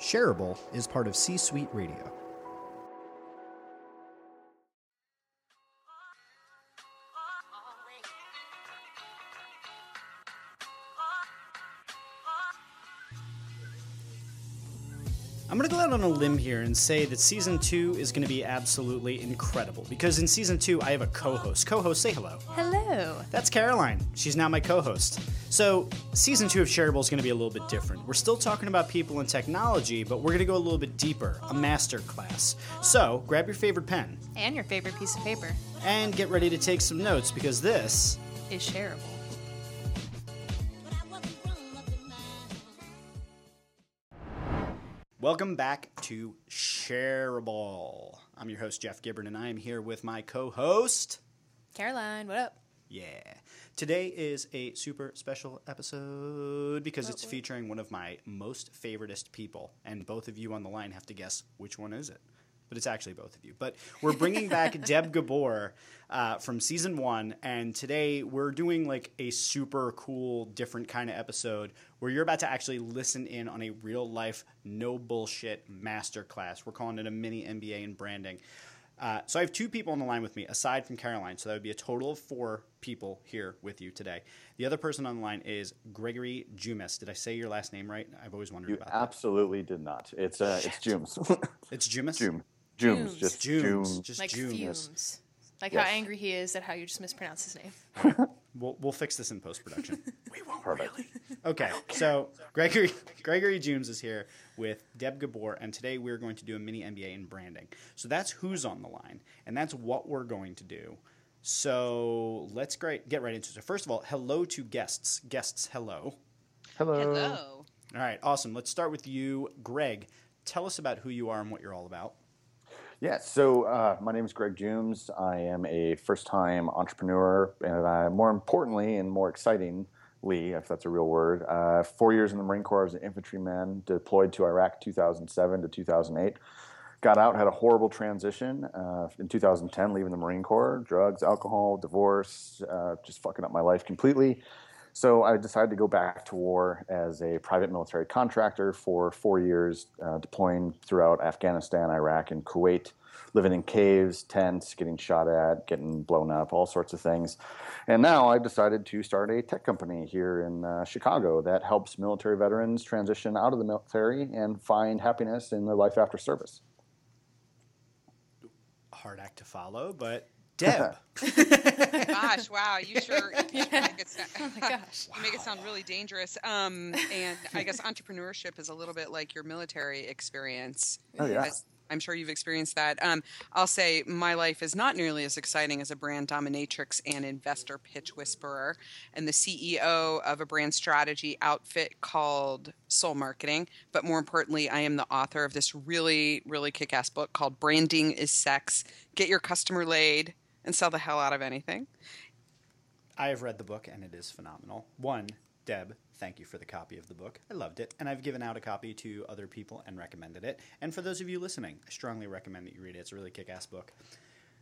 Shareable is part of C Suite Radio. I'm going to go out on a limb here and say that season two is going to be absolutely incredible because in season two, I have a co host. Co host, say hello. Hello. That's Caroline. She's now my co host. So, season two of Shareable is going to be a little bit different. We're still talking about people and technology, but we're going to go a little bit deeper a master class. So, grab your favorite pen And your favorite piece of paper and get ready to take some notes because this is shareable. Welcome back to Shareable. I'm your host, Jeff Gibbard, and I am here with my co host. Caroline, what up? Yeah. Today is a super special episode because it's what? featuring one of my most favoritist people, and both of you on the line have to guess which one is it. But it's actually both of you. But we're bringing back Deb Gabor uh, from season one, and today we're doing like a super cool, different kind of episode where you're about to actually listen in on a real life, no bullshit masterclass. We're calling it a mini MBA in branding. Uh, so I have two people on the line with me, aside from Caroline. So that would be a total of four people here with you today. The other person on the line is Gregory Jumis. Did I say your last name right? I've always wondered You about absolutely did not. It's uh, it's Jooms. that. It's Jumis. Joom. Jooms. Jooms. Just Jooms. Jooms. Just Like Jooms. fumes. Like Yes. how angry he is at how you just mispronounced his name. We'll, we'll fix this in post production. we won't Perfect. really. Okay, so Gregory Gregory Jumes is here with Deb Gabor, and today we're going to do a mini MBA in branding. So that's who's on the line, and that's what we're going to do. So let's great, get right into it. So first of all, hello to guests. Guests, hello. Hello. Hello. All right, awesome. Let's start with you, Greg. Tell us about who you are and what you're all about. Yeah. So uh, my name is Greg Jumes. I am a first-time entrepreneur, and I, more importantly, and more excitingly, if that's a real word, uh, four years in the Marine Corps as an infantryman, deployed to Iraq 2007 to 2008. Got out, had a horrible transition uh, in 2010, leaving the Marine Corps, drugs, alcohol, divorce, uh, just fucking up my life completely. So I decided to go back to war as a private military contractor for four years, uh, deploying throughout Afghanistan, Iraq, and Kuwait, living in caves, tents, getting shot at, getting blown up, all sorts of things. And now I've decided to start a tech company here in uh, Chicago that helps military veterans transition out of the military and find happiness in their life after service. Hard act to follow, but Deb. Gosh, wow, you sure you sure make it sound, Oh my gosh. you make it sound really dangerous. Um, and I guess entrepreneurship is a little bit like your military experience. Oh, yeah. As- I'm sure you've experienced that. Um, I'll say my life is not nearly as exciting as a brand dominatrix and investor pitch whisperer, and the CEO of a brand strategy outfit called Sol Marketing. But more importantly, I am the author of this really, really kick ass book called Branding is Sex Get Your Customer Laid and Sell the Hell Out of Anything. I have read the book and it is phenomenal. One, Deb, thank you for the copy of the book. I loved it. And I've given out a copy to other people and recommended it. And for those of you listening, I strongly recommend that you read it. It's a really kick ass book.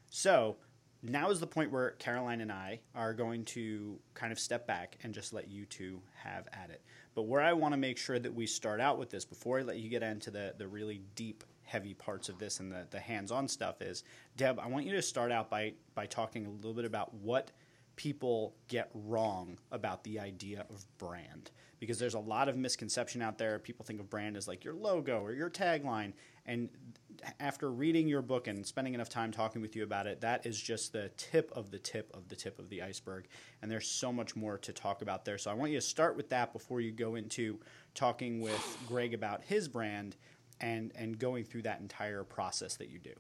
So now is the point where Caroline and I are going to kind of step back and just let you two have at it. But where I want to make sure that we start out with this before I let you get into the, the really deep, heavy parts of this and the, the hands on stuff is Deb, I want you to start out by, by talking a little bit about what people get wrong about the idea of brand. Because there's a lot of misconception out there. People think of brand as like your logo or your tagline. And after reading your book and spending enough time talking with you about it that is just the tip of the tip of the tip of the iceberg. And there's so much more to talk about there. So i want you to start with that before you go into talking with greg about his brand and and going through that entire process that you do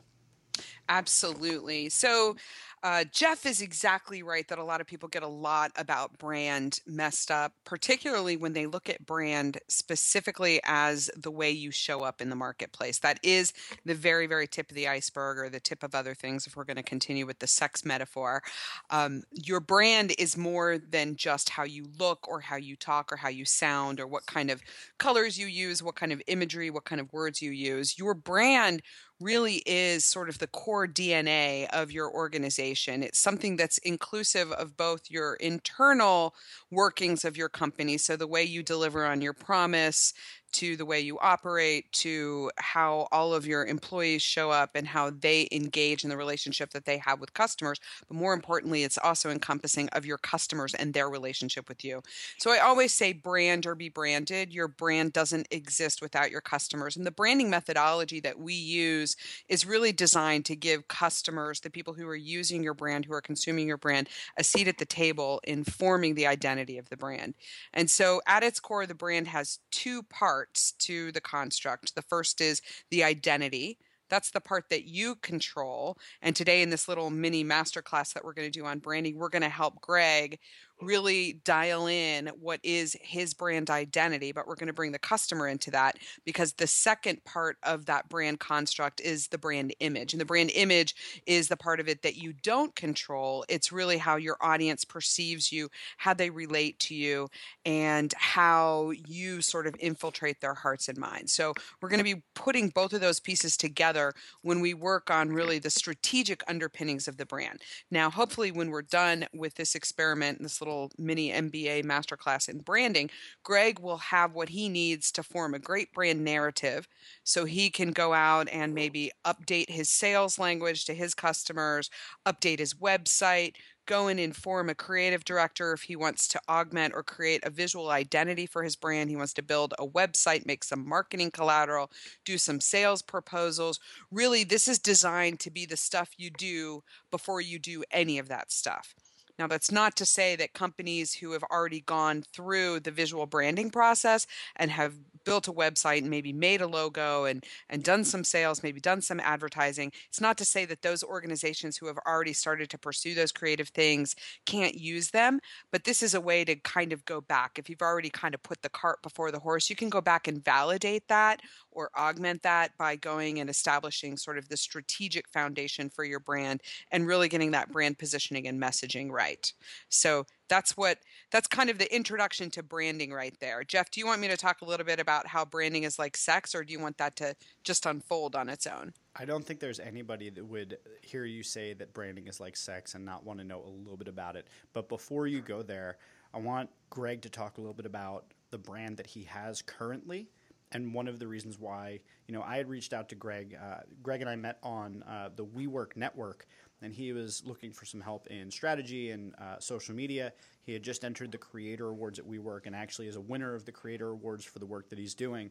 Absolutely. So, uh, Jeff is exactly right that a lot of people get a lot about brand messed up, particularly when they look at brand specifically as the way you show up in the marketplace. That is the very, very tip of the iceberg or the tip of other things if we're going to continue with the sex metaphor. Um, your brand is more than just how you look or how you talk or how you sound or what kind of colors you use, what kind of imagery, what kind of words you use. Your brand really is sort of the core DNA of your organization. It's something that's inclusive of both your internal workings of your company, so the way you deliver on your promise to the way you operate to how all of your employees show up and how they engage in the relationship that they have with customers but more importantly it's also encompassing of your customers and their relationship with you. So i always say brand or be branded. Your brand doesn't exist without your customers and the branding methodology that we use is really designed to give customers the people who are using your brand who are consuming your brand a seat at the table in forming the identity of the brand. And so at its core the brand has two parts parts to the construct. The first is the identity. That's the part that you control. And today, in this little mini masterclass that we're going to do on branding, we're going to help Greg really dial in what is his brand identity, but we're going to bring the customer into that because the second part of that brand construct is the brand image. And the brand image is the part of it that you don't control. It's really how your audience perceives you, how they relate to you, and how you sort of infiltrate their hearts and minds. So we're going to be putting both of those pieces together when we work on really the strategic underpinnings of the brand. Now, hopefully, when we're done with this experiment, this little little mini MBA masterclass in branding, Greg will have what he needs to form a great brand narrative so he can go out and maybe update his sales language to his customers, update his website, go and inform a creative director if he wants to augment or create a visual identity for his brand. He wants to build a website, make some marketing collateral, do some sales proposals. Really, this is designed to be the stuff you do before you do any of that stuff. Now, that's not to say that companies who have already gone through the visual branding process and have built a website and maybe made a logo and, and done some sales, maybe done some advertising, it's not to say that those organizations who have already started to pursue those creative things can't use them. But this is a way to kind of go back. If you've already kind of put the cart before the horse, you can go back and validate that or augment that by going and establishing sort of the strategic foundation for your brand and really getting that brand positioning and messaging right. So that's what that's kind of the introduction to branding right there. Jeff, do you want me to talk a little bit about how branding is like sex or do you want that to just unfold on its own? I don't think there's anybody that would hear you say that branding is like sex and not want to know a little bit about it. But before you go there, I want Greg to talk a little bit about the brand that he has currently and one of the reasons why you know I had reached out to Greg. Uh, Greg and I met on uh, the WeWork network, and he was looking for some help in strategy and uh, social media. He had just entered the Creator Awards at WeWork, and actually is a winner of the Creator Awards for the work that he's doing.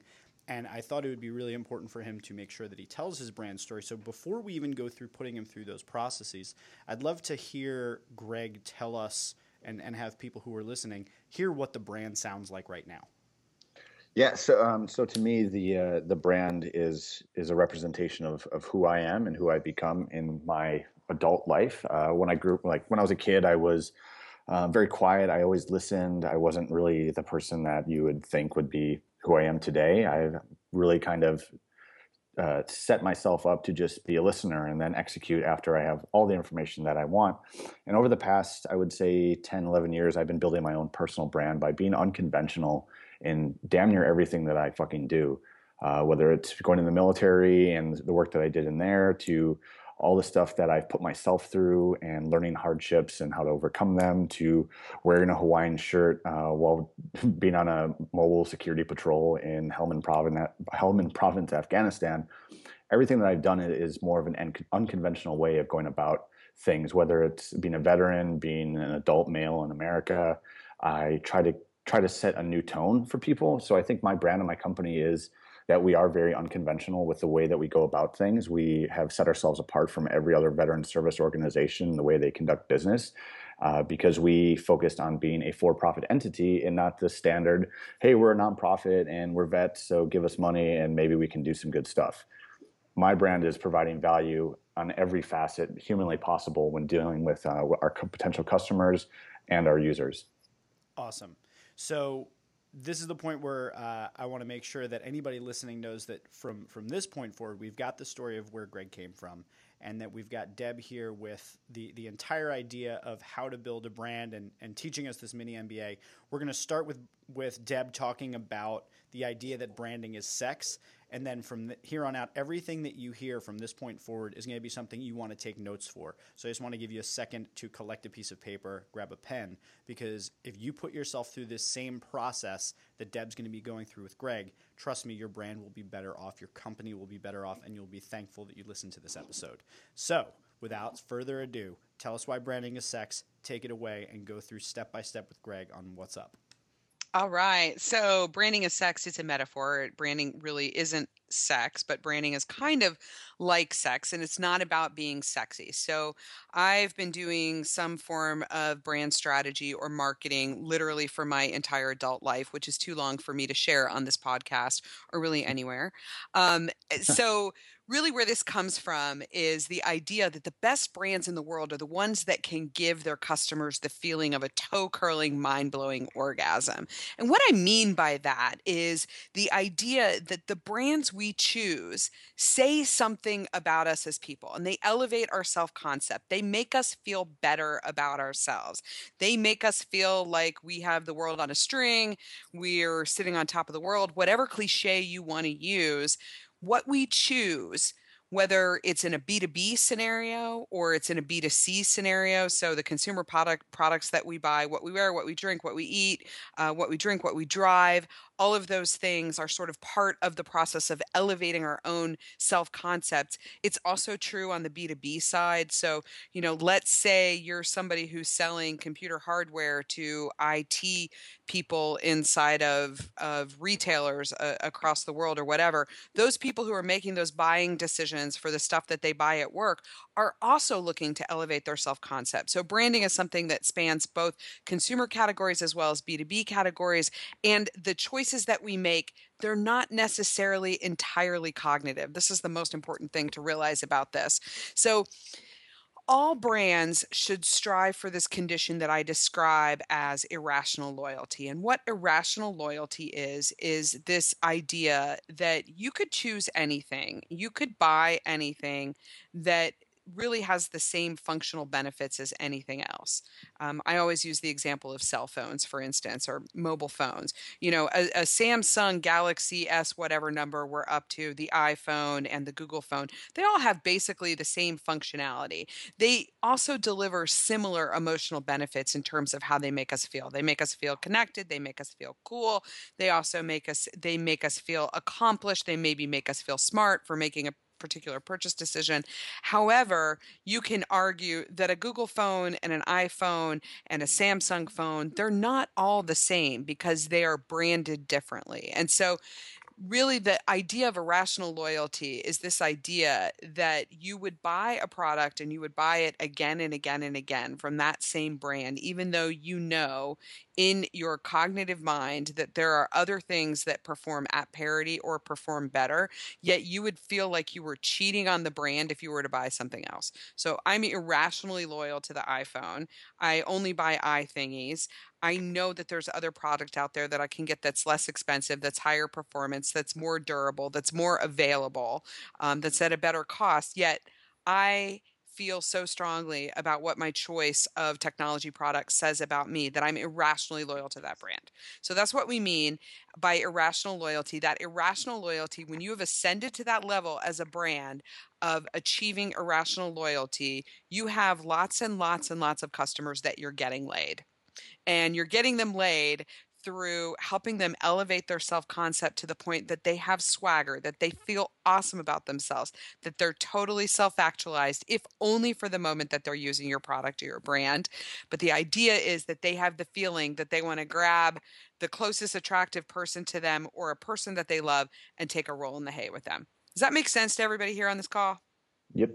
And I thought it would be really important for him to make sure that he tells his brand story. So before we even go through putting him through those processes, I'd love to hear Greg tell us and, and have people who are listening hear what the brand sounds like right now. Yeah, so um, so to me, the uh, the brand is is a representation of of who I am and who I become in my adult life. Uh, when I grew like when I was a kid, I was uh, very quiet. I always listened. I wasn't really the person that you would think would be who I am today. I really kind of uh, set myself up to just be a listener and then execute after I have all the information that I want. And over the past, I would say 10, 11 years, I've been building my own personal brand by being unconventional in damn near everything that I fucking do. Uh, whether it's going in the military and the work that I did in there to all the stuff that I've put myself through and learning hardships and how to overcome them to wearing a Hawaiian shirt uh, while being on a mobile security patrol in Helmand Province, Helmand Province, Afghanistan. Everything that I've done is more of an unconventional way of going about things, whether it's being a veteran, being an adult male in America. I try to try to set a new tone for people. So I think my brand and my company is that we are very unconventional with the way that we go about things. We have set ourselves apart from every other veteran service organization the way they conduct business. Uh, because we focused on being a for-profit entity and not the standard, hey, we're a nonprofit and we're vets, so give us money and maybe we can do some good stuff. My brand is providing value on every facet humanly possible when dealing with uh, our potential customers and our users. Awesome. So this is the point where uh, I want to make sure that anybody listening knows that from from this point forward, we've got the story of where Greg came from, and that we've got Deb here with the the entire idea of how to build a brand and and teaching us this mini MBA. We're going to start with with Deb talking about the idea that branding is sex. And then from th- here on out, everything that you hear from this point forward is going to be something you want to take notes for. So I just want to give you a second to collect a piece of paper, grab a pen, because if you put yourself through this same process that Deb's going to be going through with Greg, trust me, your brand will be better off, your company will be better off, and you'll be thankful that you listened to this episode. So, without further ado, tell us why branding is sex, take it away, and go through step by step with Greg on what's up. All right. So branding is sex is a metaphor. Branding really isn't sex, but branding is kind of like sex and it's not about being sexy. So I've been doing some form of brand strategy or marketing literally for my entire adult life, which is too long for me to share on this podcast or really anywhere. Um, so really where this comes from is the idea that the best brands in the world are the ones that can give their customers the feeling of a toe curling, mind blowing orgasm. And what I mean by that is the idea that the brands we choose say something about us as people and they elevate our self concept. They make us feel better about ourselves. They make us feel like we have the world on a string, we're sitting on top of the world, whatever cliche you want to use what we choose whether it's in a B2B scenario or it's in a B2C scenario. So the consumer product products that we buy, what we wear, what we drink, what we eat, uh, what we drink, what we drive, all of those things are sort of part of the process of elevating our own self concept. It's also true on the B2B side. So, you know, let's say you're somebody who's selling computer hardware to IT people inside of, of retailers uh, across the world or whatever. Those people who are making those buying decisions for the stuff that they buy at work are also looking to elevate their self concept. So, branding is something that spans both consumer categories as well as B2B categories. And the choices that we make, they're not necessarily entirely cognitive. This is the most important thing to realize about this. So, all brands should strive for this condition that I describe as irrational loyalty. And what irrational loyalty is, is this idea that you could choose anything, you could buy anything that really has the same functional benefits as anything else. Um, I always use the example of cell phones, for instance, or mobile phones. You know, a, a, Samsung Galaxy S, whatever number we're up to, the iPhone and the Google phone, they all have basically the same functionality. They also deliver similar emotional benefits in terms of how they make us feel. They make us feel connected. They make us feel cool. They also make us they make us feel accomplished. They maybe make us feel smart for making a particular purchase decision. However, you can argue that a Google phone and an iPhone and a Samsung phone, they're not all the same because they are branded differently. And so really the idea of irrational loyalty is this idea that you would buy a product and you would buy it again and again and again from that same brand, even though you know in your cognitive mind that there are other things that perform at parity or perform better, yet you would feel like you were cheating on the brand if you were to buy something else. So I'm irrationally loyal to the iPhone. I only buy iThingies. I know that there's other product out there that I can get that's less expensive, that's higher performance, that's more durable, that's more available, um, that's at a better cost. Yet I feel so strongly about what my choice of technology products says about me that I'm irrationally loyal to that brand. So that's what we mean by irrational loyalty. That irrational loyalty, when you have ascended to that level as a brand of achieving irrational loyalty, you have lots and lots and lots of customers that you're getting laid and you're getting them laid through helping them elevate their self concept to the point that they have swagger, that they feel awesome about themselves, that they're totally self actualized, if only for the moment that they're using your product or your brand. But the idea is that they have the feeling that they want to grab the closest attractive person to them or a person that they love and take a roll in the hay with them. Does that make sense to everybody here on this call? Yep,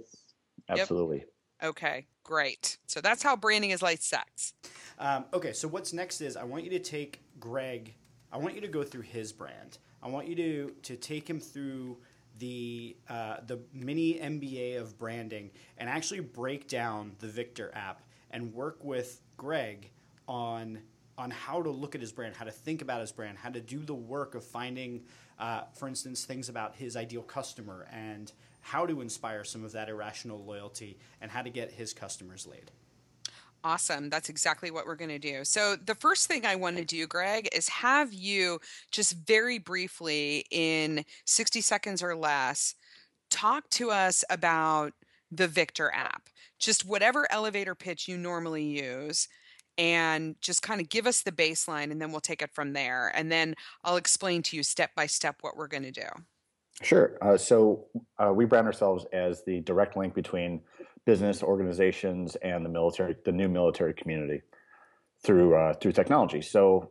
absolutely. Yep. Okay, great. So that's how branding is like sex. Um, okay, so what's next is I want you to take Greg. I want you to go through his brand. I want you to to take him through the uh, the mini MBA of branding and actually break down the Victor app and work with Greg on on how to look at his brand, how to think about his brand, how to do the work of finding, uh, for instance, things about his ideal customer and how to inspire some of that irrational loyalty and how to get his customers laid. Awesome. That's exactly what we're going to do. So, the first thing I want to do, Greg, is have you just very briefly, in 60 seconds or less, talk to us about the Victor app. Just whatever elevator pitch you normally use, and just kind of give us the baseline, and then we'll take it from there. And then I'll explain to you step by step what we're going to do. Sure. Uh, so, uh, we brand ourselves as the direct link between business organizations and the military, the new military community through uh, through technology. So,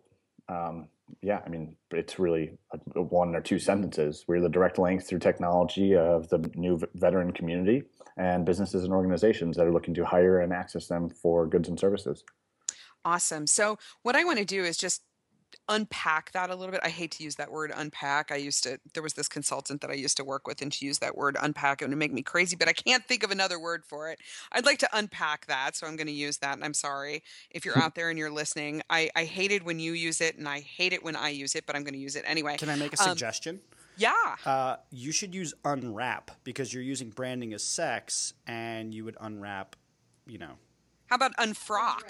um, yeah, I mean, it's really a, one or two sentences. We're the direct link through technology of the new veteran community and businesses and organizations that are looking to hire and access them for goods and services. Awesome. So, what I want to do is just unpack that a little bit. I hate to use that word unpack. I used to there was this consultant that I used to work with and she used that word unpack and it make me crazy, but I can't think of another word for it. I'd like to unpack that, so I'm going to use that and I'm sorry if you're out there and you're listening. I I hated when you use it and I hate it when I use it, but I'm going to use it anyway. Can I make a Um, suggestion? yeah. Uh, you should use unwrap because you're using branding as sex, and you would unwrap, you know, How about unfrock?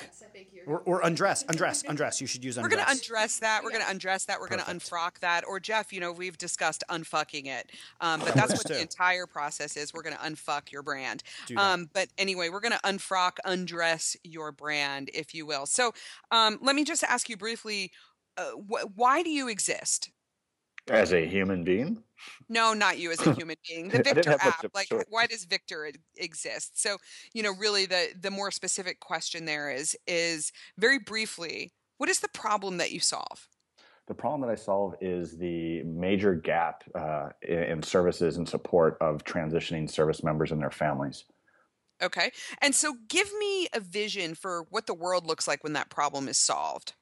or, or undress, undress, undress. You should use undress. We're undress. going to undress that. We're going to undress that. We're going to unfrock that. Or Jeff, you know, we've discussed unfucking it, um, but that's what too. the entire process is. We're going to unfuck your brand. Um, but anyway, we're going to unfrock, undress your brand, if you will. So um, let me just ask you briefly: uh, wh- Why do you exist? As a human being, No, not you as a human being. The Victor app, like choice. why does Victor exist? So, you know, really the the more specific question there is is very briefly, what is the problem that you solve? the problem that I solve is the major gap uh, in services and support of transitioning service members and their families. Okay. And so give me a vision for what the world looks like when that problem is solved.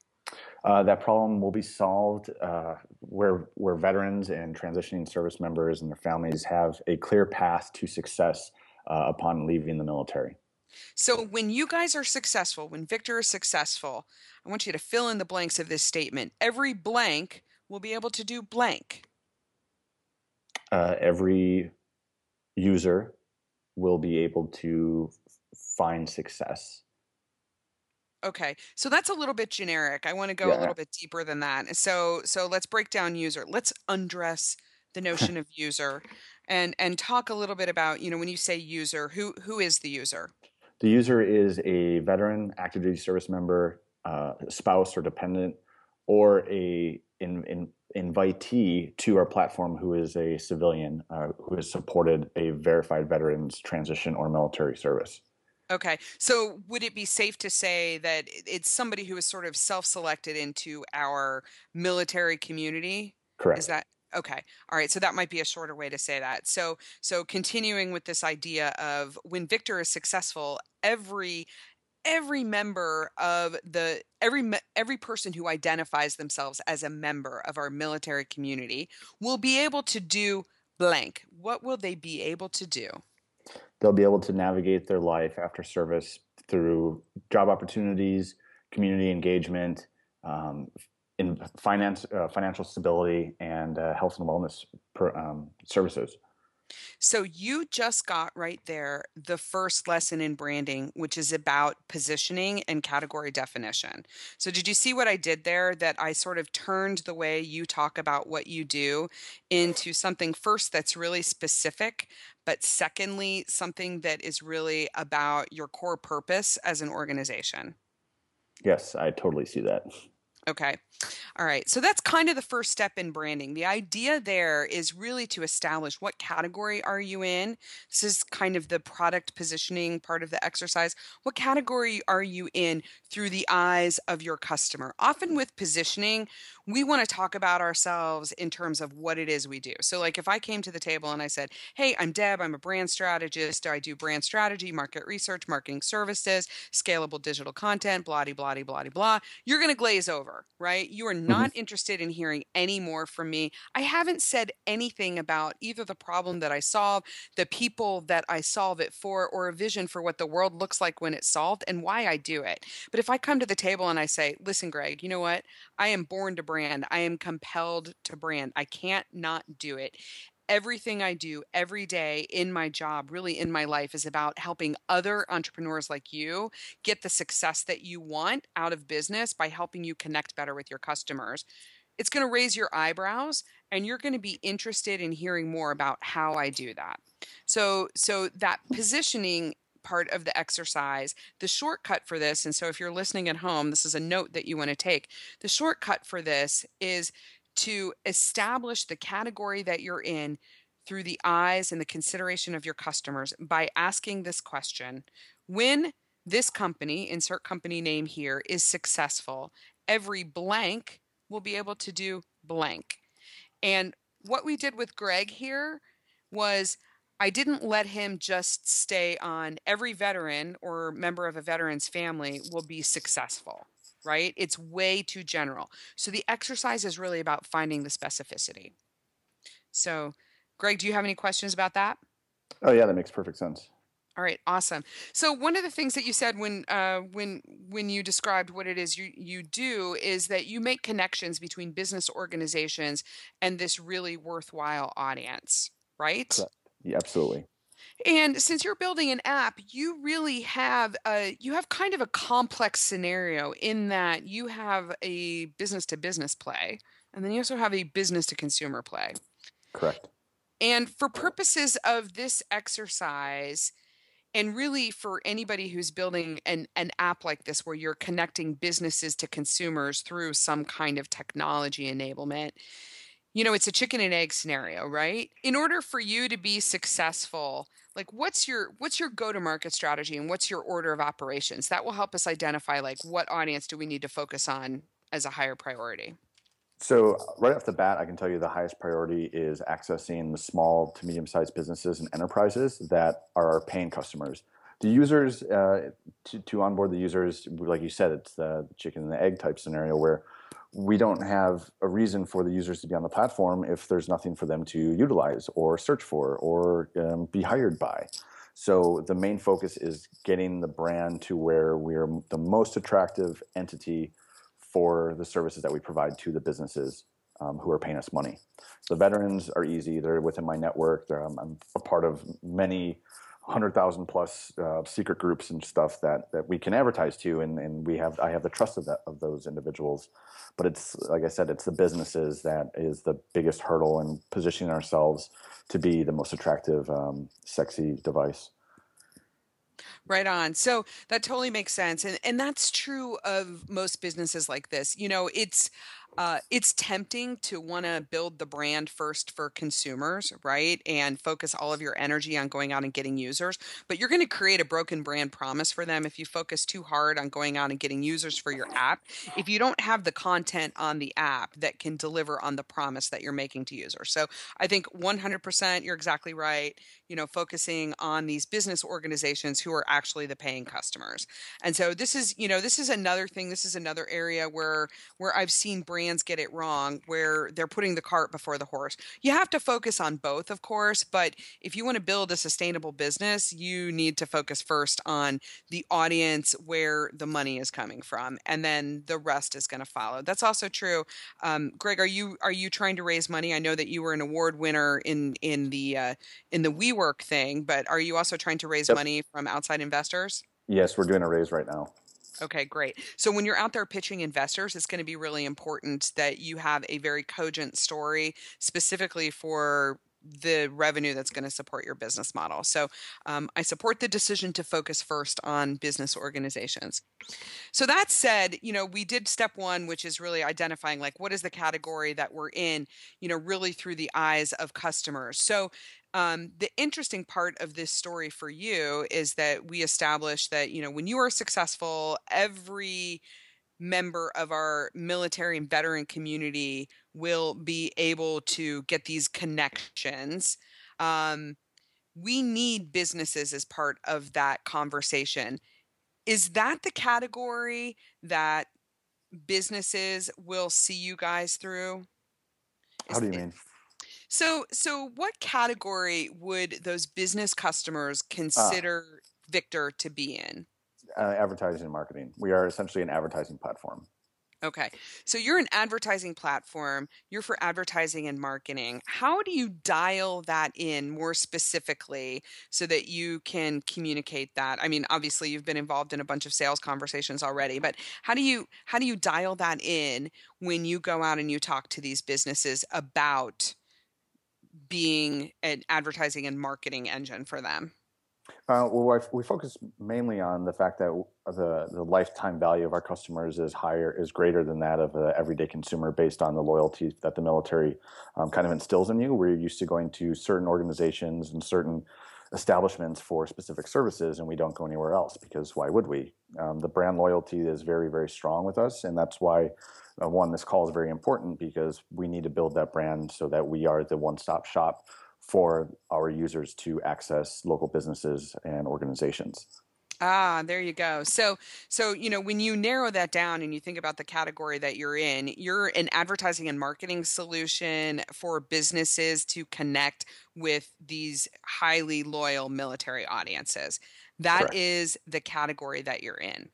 Uh, that problem will be solved uh, where where veterans and transitioning service members and their families have a clear path to success uh, upon leaving the military. So when you guys are successful, when Victor is successful, I want you to fill in the blanks of this statement. Every blank will be able to do blank. Uh, every user will be able to find success. Okay. So that's a little bit generic. I want to go a little bit deeper than that. So so let's break down user. Let's undress the notion of user and and talk a little bit about, you know, when you say user, who who is the user? The user is a veteran, active duty service member, uh, spouse or dependent, or a in, in, invitee to our platform who is a civilian uh, who has supported a verified veteran's transition or military service. Okay. So would it be safe to say that it's somebody who is sort of self-selected into our military community? Correct. Is that okay? All right. So that might be a shorter way to say that. So so continuing with this idea of when Victor is successful, every every member of the every every person who identifies themselves as a member of our military community will be able to do blank. What will they be able to do? They'll be able to navigate their life after service through job opportunities, community engagement, um, in finance, uh, financial stability, and uh, health and wellness per, um, services. So you just got right there the first lesson in branding, which is about positioning and category definition. So did you see what I did there? That I sort of turned the way you talk about what you do into something first that's really specific, but secondly, something that is really about your core purpose as an organization. Yes, I totally see that. Okay. All right. So that's kind of the first step in branding. The idea there is really to establish what category are you in? This is kind of the product positioning part of the exercise. What category are you in through the eyes of your customer? Often with positioning, we want to talk about ourselves in terms of what it is we do. So like if I came to the table and I said, "Hey, I'm Deb. I'm a brand strategist. I do brand strategy, market research, marketing services, scalable digital content, blah blah blah blah blah." You're going to glaze over, right? You are mm-hmm. not interested in hearing any more from me. I haven't said anything about either the problem that I solve, the people that I solve it for, or a vision for what the world looks like when it's solved and why I do it. But if I come to the table and I say, listen, Greg, you know what? I am born to brand. I am compelled to brand. I can't not do it. everything I do every day in my job, really in my life, is about helping other entrepreneurs like you get the success that you want out of business by helping you connect better with your customers. It's going to raise your eyebrows and you're going to be interested in hearing more about how I do that. So so that hmm. positioning part of the exercise, the shortcut for this and so if you're listening at home, this is a note that you want to take. The shortcut for this is to establish the category that you're in through the eyes and the consideration of your customers by asking this question When this company, insert company name here, is successful, every blank will be able to do blank. And what we did with Greg here was I didn't let him just stay on every veteran or member of a veteran's family will be successful right? It's way too general. So the exercise is really about finding the specificity. So, Greg, do you have any questions about that? Oh yeah, that makes perfect sense. All right, awesome. So one of the things that you said when uh, when when you described what it is you you do is that you make connections between business organizations and this really worthwhile audience, right? Correct. Yeah, absolutely. And since you're building an app, you really have a you have kind of a complex scenario in that you have a business to business play and then you also have a business to consumer play. Correct. And for purposes of this exercise, and really for anybody who's building an, an app like this where you're connecting businesses to consumers through some kind of technology enablement, you know, it's a chicken and egg scenario, right? In order for you to be successful, like what's your what's your go to market strategy and what's your order of operations? That will help us identify like what audience do we need to focus on as a higher priority. So right off the bat, I can tell you the highest priority is accessing the small to medium-sized businesses and enterprises that are our paying customers. The users uh, to, to onboard the users, like you said, it's the chicken and the egg type scenario where we don't have a reason for the users to be on the platform if there's nothing for them to utilize or search for or um, be hired by. So the main focus is getting the brand to where we're the most attractive entity for the services that we provide to the businesses um, who are paying us money. The veterans are easy; they're within my network. I'm a part of many hundred thousand plus uh, secret groups and stuff that that we can advertise to, and, and we have I have the trust of that of those individuals. But it's like I said, it's the businesses that is the biggest hurdle in positioning ourselves to be the most attractive, um, sexy device. Right on. So that totally makes sense. And and that's true of most businesses like this. You know, it's uh, it's tempting to want to build the brand first for consumers, right? And focus all of your energy on going out and getting users. But you're going to create a broken brand promise for them if you focus too hard on going out and getting users for your app. If you don't have the content on the app that can deliver on the promise that you're making to users. So I think 100% you're exactly right. You know, focusing on these business organizations who are actually the paying customers. And so this is, you know, this is another thing. This is another area where where I've seen brands brands get it wrong where they're putting the cart before the horse. You have to focus on both, of course, but if you want to build a sustainable business, you need to focus first on the audience where the money is coming from, and then the rest is going to follow. That's also true. Um, Greg, are you are you trying to raise money? I know that you were an award winner in in the uh, in the WeWork thing, but are you also trying to raise yep. money from outside investors? Yes, we're doing a raise right now. Okay, great. So when you're out there pitching investors, it's going to be really important that you have a very cogent story specifically for the revenue that's going to support your business model. So um, I support the decision to focus first on business organizations. So that said, you know, we did step one, which is really identifying like what is the category that we're in, you know, really through the eyes of customers. So um, the interesting part of this story for you is that we established that you know when you are successful every member of our military and veteran community will be able to get these connections. Um, we need businesses as part of that conversation. Is that the category that businesses will see you guys through? How do you mean so, so what category would those business customers ah. consider uh, Victor to be in? Uh, advertising and marketing. We are essentially an advertising platform. Okay. So you're an advertising platform, you're for advertising and marketing. How do you dial that in more specifically so that you can communicate that? I mean, obviously you've been involved in a bunch of sales conversations already, but how do you how do you dial that in when you go out and you talk to these businesses about being an advertising and marketing engine for them? Uh, well, we focus mainly on the fact that the the lifetime value of our customers is higher, is greater than that of an everyday consumer, based on the loyalty that the military um, kind of instills in you. We're used to going to certain organizations and certain establishments for specific services, and we don't go anywhere else because why would we? Um, the brand loyalty is very, very strong with us, and that's why uh, one this call is very important because we need to build that brand so that we are the one-stop shop for our users to access local businesses and organizations. Ah, there you go. So, so you know, when you narrow that down and you think about the category that you're in, you're an advertising and marketing solution for businesses to connect with these highly loyal military audiences. That Correct. is the category that you're in.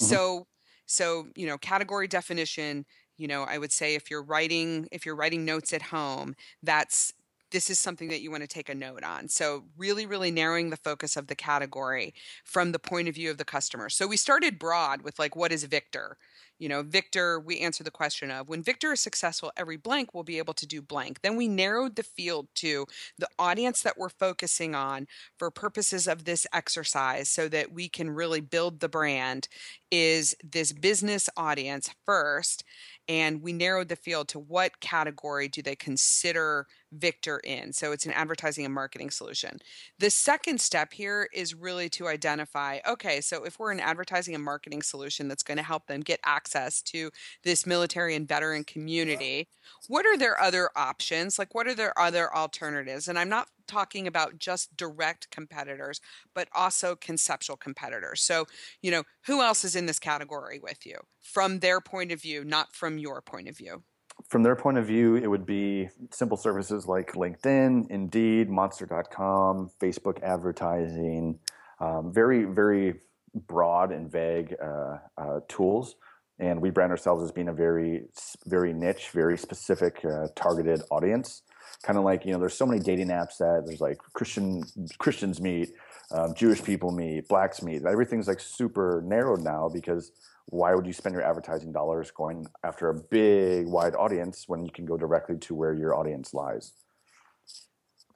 Mhm. So, so you know, category definition. You know, I would say if you're writing if you're writing notes at home, that's this is something that you want to take a note on. So, really, really narrowing the focus of the category from the point of view of the customer. So, we started broad with like, what is Victor? You know, Victor, we answer the question of when Victor is successful, every blank will be able to do blank. Then we narrowed the field to the audience that we're focusing on for purposes of this exercise so that we can really build the brand is this business audience first and we narrowed the field to what category do they consider Victor in. So it's an advertising and marketing solution. The second step here is really to identify okay, so if we're an advertising and marketing solution that's going to help them get access to this military and veteran community, what are their other options? Like, what are their other alternatives? And I'm not talking about just direct competitors, but also conceptual competitors. So, you know, who else is in this category with you from their point of view, not from your point of view? From their point of view, it would be simple services like LinkedIn, Indeed, Monster.com, Facebook advertising, um, very, very broad and vague uh, uh, tools. And we brand ourselves as being a very, very niche, very specific, uh, targeted audience. Kind of like you know, there's so many dating apps that there's like Christian Christians meet, um, Jewish people meet, blacks meet. Everything's like super narrowed now because why would you spend your advertising dollars going after a big wide audience when you can go directly to where your audience lies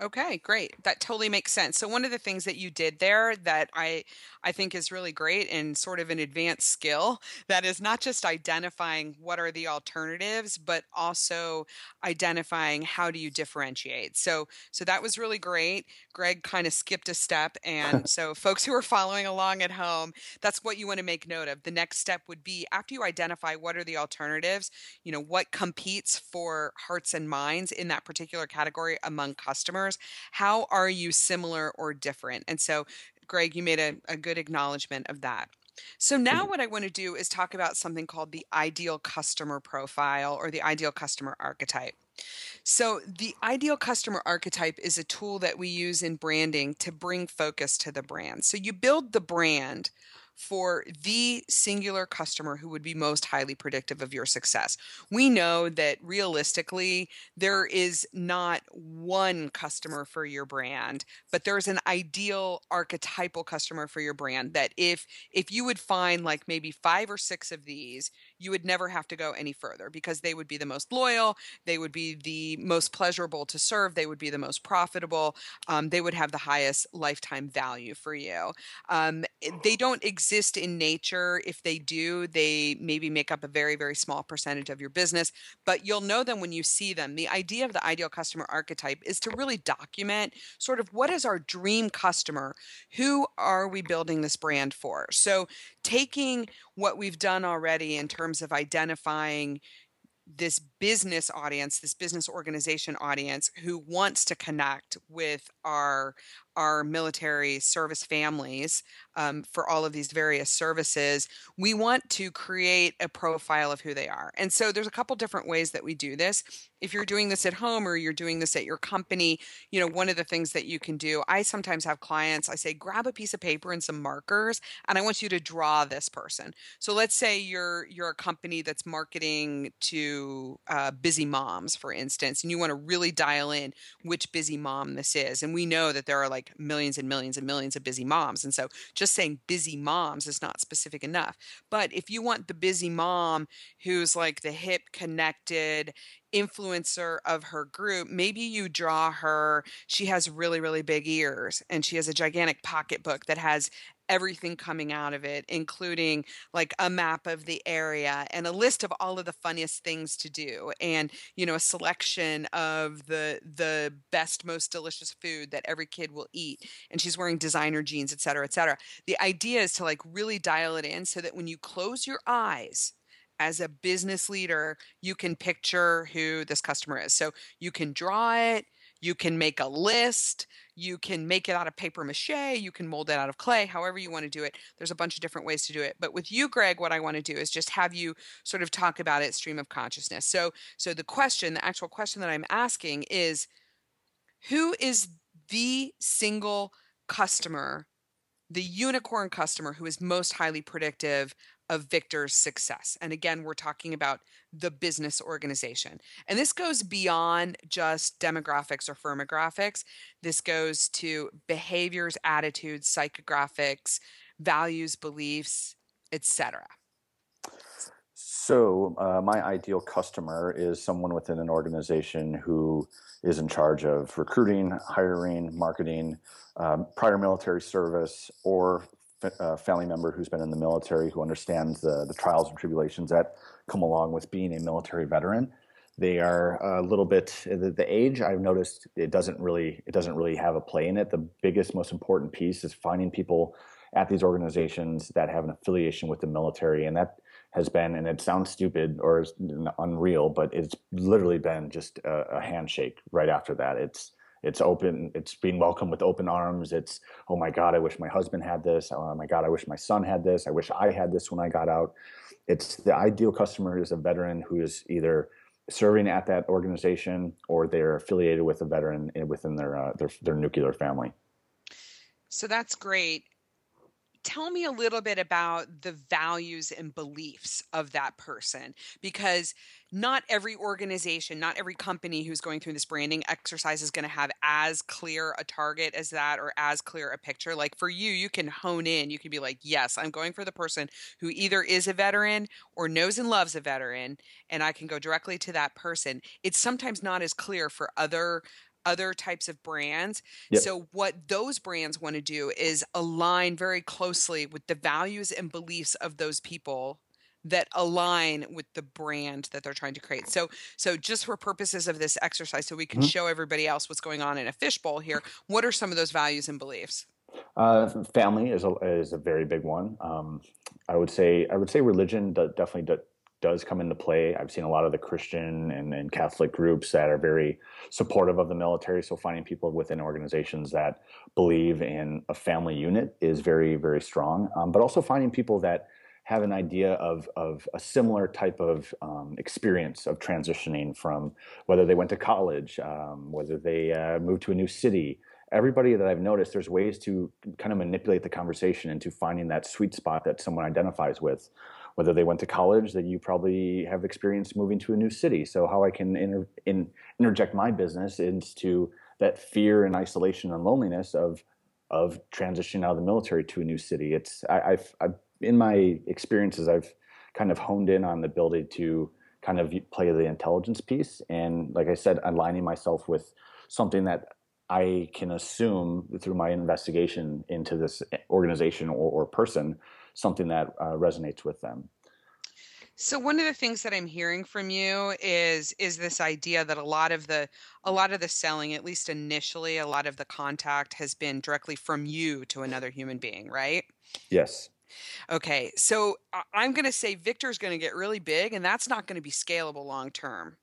Okay, great. That totally makes sense. So one of the things that you did there that I I think is really great and sort of an advanced skill that is not just identifying what are the alternatives but also identifying how do you differentiate. So so that was really great. Greg kind of skipped a step and so folks who are following along at home, that's what you want to make note of. The next step would be after you identify what are the alternatives, you know, what competes for hearts and minds in that particular category among customers how are you similar or different? And so, Greg, you made a, a good acknowledgement of that. So now what I want to do is talk about something called the ideal customer profile or the ideal customer archetype. So the ideal customer archetype is a tool that we use in branding to bring focus to the brand. So you build the brand for the singular customer who would be most highly predictive of your success. We know that realistically, there is not one customer for your brand, but there's an ideal archetypal customer for your brand that if if you would find like maybe 5 or 6 of these, you would never have to go any further because they would be the most loyal, they would be the most pleasurable to serve, they would be the most profitable, um, they would have the highest lifetime value for you. Um, they don't exist in nature. If they do, they maybe make up a very, very small percentage of your business, but you'll know them when you see them. The idea of the ideal customer archetype is to really document sort of what is our dream customer? Who are we building this brand for? So, taking what we've done already in terms of identifying this business audience, this business organization audience who wants to connect with our our military service families um, for all of these various services, we want to create a profile of who they are. And so there's a couple different ways that we do this. If you're doing this at home or you're doing this at your company, you know, one of the things that you can do, I sometimes have clients, I say, grab a piece of paper and some markers, and I want you to draw this person. So let's say you're you're a company that's marketing to uh, busy moms, for instance, and you want to really dial in which busy mom this is. And we know that there are like millions and millions and millions of busy moms. And so just saying busy moms is not specific enough. But if you want the busy mom who's like the hip connected influencer of her group, maybe you draw her. She has really, really big ears and she has a gigantic pocketbook that has everything coming out of it, including like a map of the area and a list of all of the funniest things to do and, you know, a selection of the the best, most delicious food that every kid will eat. And she's wearing designer jeans, et cetera, et cetera. The idea is to like really dial it in so that when you close your eyes, as a business leader, you can picture who this customer is. So you can draw it, you can make a list, you can make it out of paper mache, you can mold it out of clay, however you want to do it. There's a bunch of different ways to do it. But with you, Greg, what I want to do is just have you sort of talk about it stream of consciousness. So so the question, the actual question that I'm asking is who is the single customer, the unicorn customer who is most highly predictive of Victor's success. And again, we're talking about the business organization. And this goes beyond just demographics or firmographics. This goes to behaviors, attitudes, psychographics, values, beliefs, etc. So, uh, my ideal customer is someone within an organization who is in charge of recruiting, hiring, marketing, um, prior military service, or uh, family member who's been in the military who understands the, the trials and tribulations that come along with being a military veteran. They are a little bit the, the age. I've noticed it doesn't really it doesn't really have a play in it. The biggest, most important piece is finding people at these organizations that have an affiliation with the military, and that has been, and it sounds stupid or unreal, but it's literally been just a, a handshake right after that. It's it's open it's being welcomed with open arms. It's oh my god i wish my husband had this. Oh my god i wish my son had this. I wish i had this when i got out. It's the ideal customer is a veteran who is either serving at that organization or they're affiliated with a veteran within their uh, their, their nuclear family. So that's great tell me a little bit about the values and beliefs of that person because not every organization, not every company who's going through this branding exercise is going to have as clear a target as that or as clear a picture. Like for you, you can hone in. You can be like, yes, I'm going for the person who either is a veteran or knows and loves a veteran, and I can go directly to that person. It's sometimes not as clear for other other types of brands. Yep. So, what those brands want to do is align very closely with the values and beliefs of those people that align with the brand that they're trying to create. So, so just for purposes of this exercise, so we can mm-hmm. show everybody else what's going on in a fishbowl here. What are some of those values and beliefs? Uh, family is a is a very big one. Um, I would say I would say religion definitely does come into play. I've seen a lot of the Christian and, and, Catholic groups that are very supportive of the military. So finding people within organizations that believe in a family unit is very, very strong. Um, but also finding people that have an idea of, of a similar type of um, experience of transitioning from whether they went to college, um, whether they uh, moved to a new city. Everybody that I've noticed, there's ways to kind of manipulate the conversation into finding that sweet spot that someone identifies with whether they went to college that you probably have experienced moving to a new city. So how i can inter- in, interject my business into that fear and isolation and loneliness of of transitioning out of the military to a new city. It's I, I've, I've in my experiences i've kind of honed in on the ability to kind of play the intelligence piece. And like i said aligning myself with something that I can assume through my investigation into this organization or, or person something that uh, resonates with them. So one of the things that I'm hearing from you is is this idea that a lot of the a lot of the selling, at least initially, a lot of the contact has been directly from you to another human being, right? Yes. Okay, so I'm going to say Victor's going to get really big, and that's not going to be scalable long term.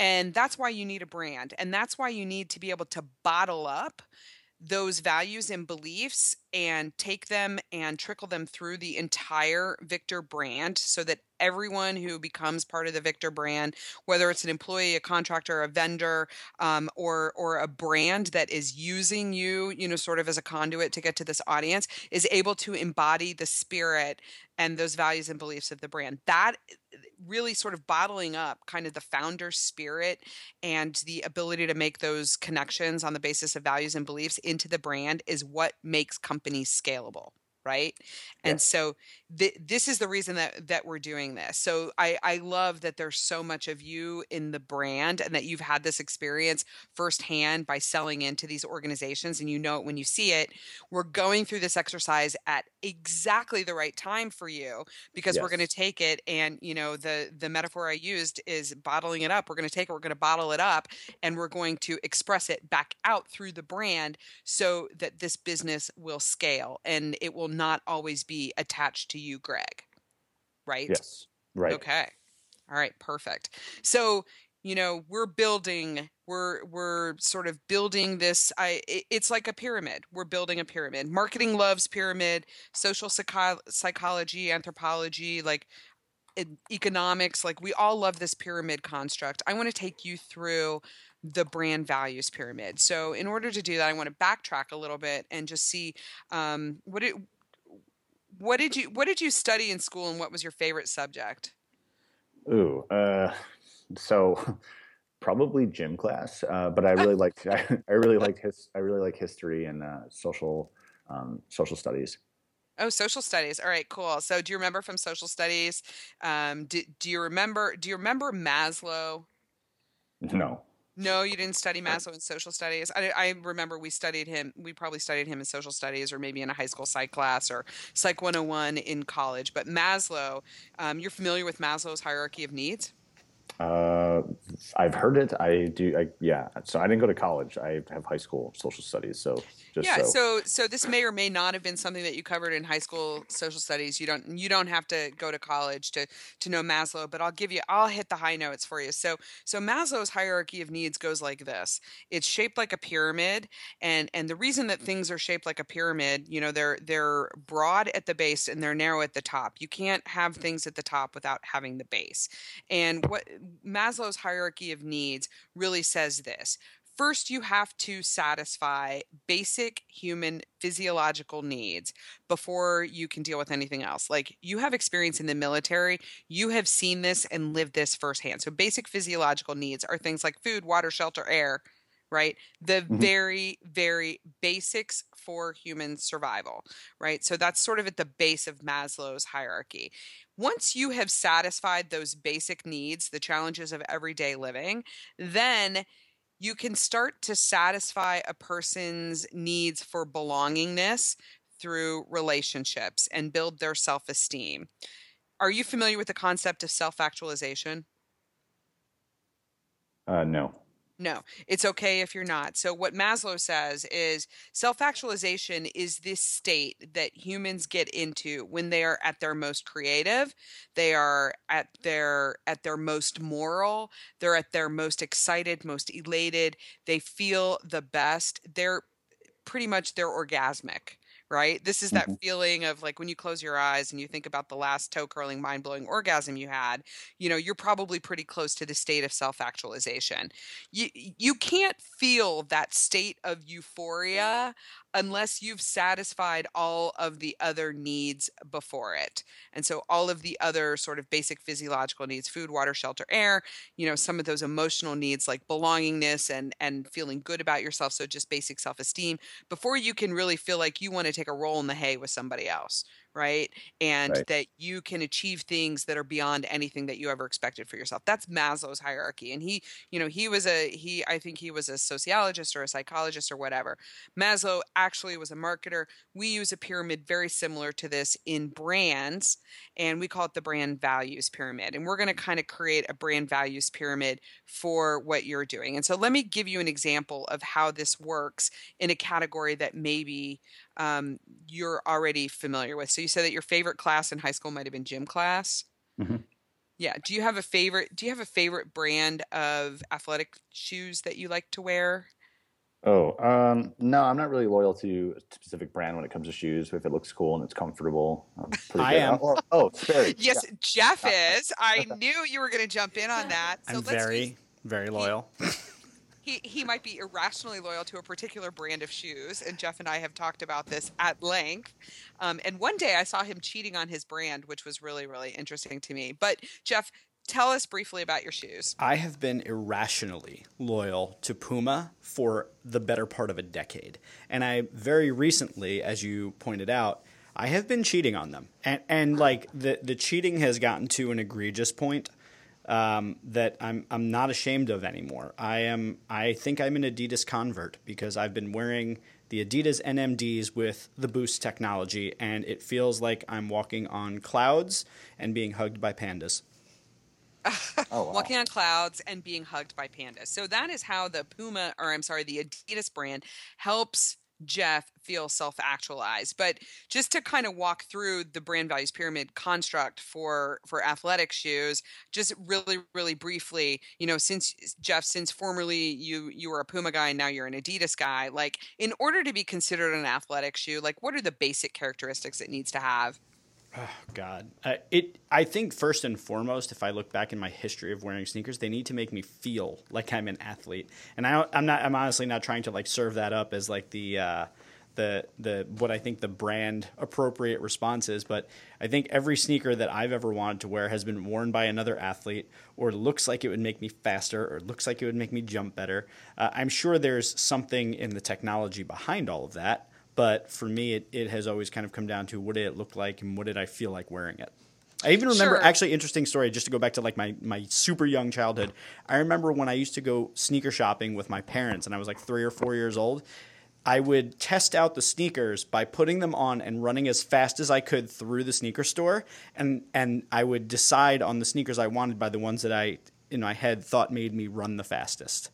And that's why you need a brand, and that's why you need to be able to bottle up those values and beliefs and take them and trickle them through the entire Victor brand so that everyone who becomes part of the Victor brand, whether it's an employee, a contractor, a vendor, um, or or a brand that is using you, you know, sort of as a conduit to get to this audience, is able to embody the spirit and those values and beliefs of the brand. That really sort of bottling up kind of the founder spirit and the ability to make those connections on the basis of values and beliefs into the brand is what makes companies scalable right? And so th- this is the reason that that we're doing this. So i i love that there's so much of you in the brand and that you've had this experience firsthand by selling into these organizations and you know it when you see it. We're going through this exercise at exactly the right time for you because we're going to take it and you know the the metaphor i used is bottling it up we're going to take it we're going to bottle it up and we're going to express it back out through the brand so that this business will scale and it will not always be attached to you greg right Yes. Right. Okay. All right, perfect. So, you know, we're building we're we're sort of building this I it's like a pyramid. We're building a pyramid. Marketing loves pyramid, social psycho- psychology, anthropology, like economics, like we all love this pyramid construct. I want to take you through the brand values pyramid. So, in order to do that, I want to backtrack a little bit and just see um, what it what did you what did you study in school and what was your favorite subject? Ooh. Uh, so probably gym class, uh, but I really liked I, I really liked his I really like history and uh, social um, social studies. Oh, social studies. All right, cool. So, do you remember from social studies? Um, do, do you remember? Do you remember Maslow? No. No, you didn't study Maslow in social studies. I, I remember we studied him. We probably studied him in social studies, or maybe in a high school psych class, or Psych 101 in college. But Maslow, um, you're familiar with Maslow's hierarchy of needs? Uh, I've heard it. I do. I, yeah. So I didn't go to college. I have high school social studies. So just yeah so. so so this may or may not have been something that you covered in high school social studies you don't you don't have to go to college to to know maslow but i'll give you i'll hit the high notes for you so so maslow's hierarchy of needs goes like this it's shaped like a pyramid and and the reason that things are shaped like a pyramid you know they're they're broad at the base and they're narrow at the top you can't have things at the top without having the base and what maslow's hierarchy of needs really says this First, you have to satisfy basic human physiological needs before you can deal with anything else. Like you have experience in the military, you have seen this and lived this firsthand. So, basic physiological needs are things like food, water, shelter, air, right? The Mhm. very, very basics for human survival, right? So, that's sort of at the base of Maslow's hierarchy. Once you have satisfied those basic needs, the challenges of everyday living, then you can start to satisfy a person's needs for belongingness through relationships and build their self esteem. Are you familiar with the concept of self actualization? uh, no. No, it's okay if you're not. So, what Maslow says is self actualization is this state that humans get into when they are at their most creative, they are at their at their most moral, they're at their most excited, most elated, they feel the best. They're pretty much they're orgasmic right this is that Mhm. feeling of like when you close your eyes and you think about the last toe curling mind blowing orgasm you had you know you're probably pretty close to the state of self actualization you you can't feel that state of euphoria unless you've satisfied all of the other needs before it. And so all of the other sort of basic physiological needs food water shelter air you know some of those emotional needs like belongingness and and feeling good about yourself so just basic self-esteem before you can really feel like you want to take a roll in the hay with somebody else right? And Right. that you can achieve things that are beyond anything that you ever expected for yourself. That's maslow's hierarchy and he you know he was a he i think he was a sociologist or a psychologist or whatever. Maslow actually was a marketer. We use a pyramid very similar to this in brands and we call it the brand values pyramid and we're going to kind of create a brand values pyramid for what you're doing. And so let me give you an example of how this works in a category that maybe um, you're already familiar with. So you said that your favorite class in high school might have been gym class. Mhm. Yeah. Do you have a favorite? Do you have a favorite brand of athletic shoes that you like to wear? Oh, um, no, I'm not really loyal to a specific brand when it comes to shoes. If it looks cool and it's comfortable, I'm pretty I good. am. Oh, oh, Sperry. Yes, Jeff is. I knew you were going to jump in on that. So I'm let's very, very loyal. He, he might be irrationally loyal to a particular brand of shoes, and Jeff and I have talked about this at length. Um, and one day I saw him cheating on his brand, which was really, really interesting to me. But Jeff, tell us briefly about your shoes. I have been irrationally loyal to Puma for the better part of a decade. And I very recently, as you pointed out, I have been cheating on them. And, and like the, the cheating has gotten to an egregious point um, that I'm, I'm not ashamed of anymore. I am I think I'm an Adidas convert because I've been wearing the Adidas NMDs with the Boost technology, and it feels like I'm walking on clouds and being hugged by pandas. Oh, wow. walking on clouds and being hugged by pandas. So that is how the Puma, or I'm sorry, the Adidas brand helps Jeff feel self actualized. But just to kind of walk through the brand values pyramid construct for for athletic shoes, just really, really briefly, you know, since Jeff, since formerly you you were a Puma guy and now you're an Adidas guy, like in order to be considered an athletic shoe, like what are the basic characteristics it needs to have? Oh God, uh, it. I think first and foremost, if I look back in my history of wearing sneakers, they need to make me feel like I'm an athlete. And I, I'm not. I'm honestly not trying to like serve that up as like the. Uh, the, the what I think the brand appropriate response is, but I think every sneaker that I've ever wanted to wear has been worn by another athlete, or looks like it would make me faster, or looks like it would make me jump better. Uh, I'm sure there's something in the technology behind all of that, but for me, it, it has always kind of come down to what did it look like and what did I feel like wearing it. I even remember Sure. actually interesting story just to go back to like my my super young childhood. I remember when I used to go sneaker shopping with my parents and I was like 3 or 4 years old. I would test out the sneakers by putting them on and running as fast as I could through the sneaker store and and I would decide on the sneakers I wanted by the ones that I in my head thought made me run the fastest.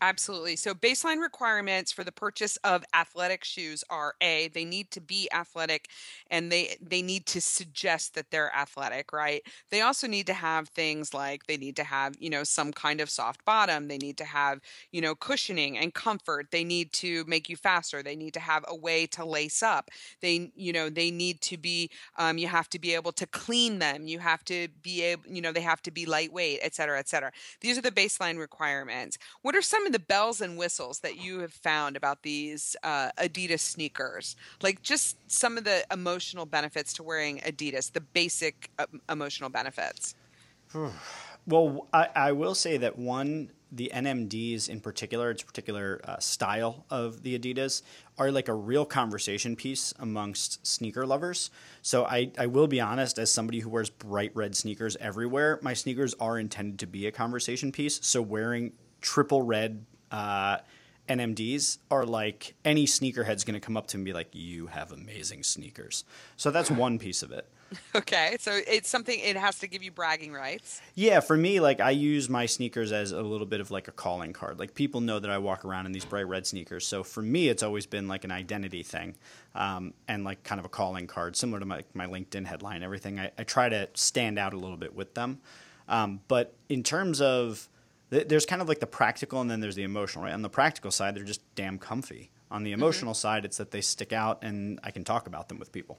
Absolutely. So baseline requirements for the purchase of athletic shoes are A, they need to be athletic and they they need to suggest that they're athletic, right? They also need to have things like they need to have, you know, some kind of soft bottom, they need to have, you know, cushioning and comfort. They need to make you faster. They need to have a way to lace up. They, you know, they need to be um, you have to be able to clean them. You have to be able, you know, they have to be lightweight, et cetera, et cetera. These are the baseline requirements. What are some of the bells and whistles that you have found about these uh, Adidas sneakers? Like just some of the emotional benefits to wearing Adidas, the basic uh, emotional benefits. Well, I, I will say that one, the NMDs in particular, its particular uh, style of the Adidas, are like a real conversation piece amongst sneaker lovers. So I, I will be honest, as somebody who wears bright red sneakers everywhere, my sneakers are intended to be a conversation piece. So wearing triple red uh, NMDs are like any sneakerhead's going to come up to me and be like, "You have amazing sneakers." So that's one piece of it. Okay, so it's something it has to give you bragging rights. Yeah, for me, like I use my sneakers as a little bit of like a calling card. Like people know that I walk around in these bright red sneakers, so for me, it's always been like an identity thing, um, and like kind of a calling card, similar to my my LinkedIn headline. Everything I, I try to stand out a little bit with them, um, but in terms of there's kind of like the practical, and then there's the emotional. Right on the practical side, they're just damn comfy. On the mm-hmm. emotional side, it's that they stick out, and I can talk about them with people.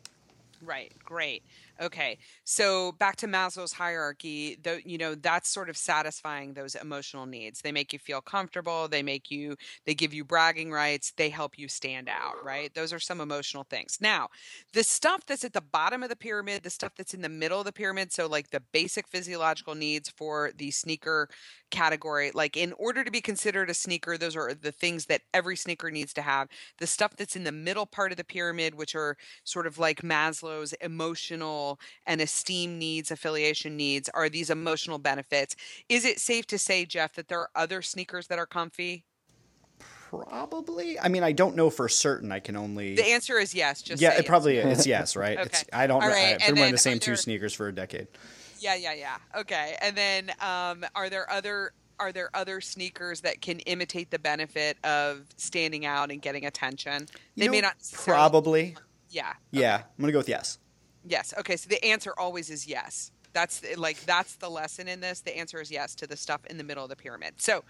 Right. Great. Okay. So back to Maslow's hierarchy, though, you know, that's sort of satisfying those emotional needs. They make you feel comfortable. They make you, they give you bragging rights. They help you stand out, right? Those are some emotional things. Now, the stuff that's at the bottom of the pyramid, the stuff that's in the middle of the pyramid, so like the basic physiological needs for the sneaker category, like in order to be considered a sneaker, those are the things that every sneaker needs to have. The stuff that's in the middle part of the pyramid, which are sort of like Maslow's emotional and esteem needs, affiliation needs, are these emotional benefits. Is it safe to say, Jeff, that there are other sneakers that are comfy? Probably. I mean, I don't know for certain. I can only. The answer is yes. Just yeah, it probably is. Yes, right. It's, Okay. I don't. All right, I've been wearing the same two sneakers for a decade. Yeah, yeah, yeah. Okay. And then um, are there other are there other sneakers that can imitate the benefit of standing out and getting attention? They You may know, not Probably. Yeah. Yeah, I'm gonna go with yes. Yes. Okay. So the answer always is yes. That's like that's the lesson in this. The answer is yes to the stuff in the middle of the pyramid. So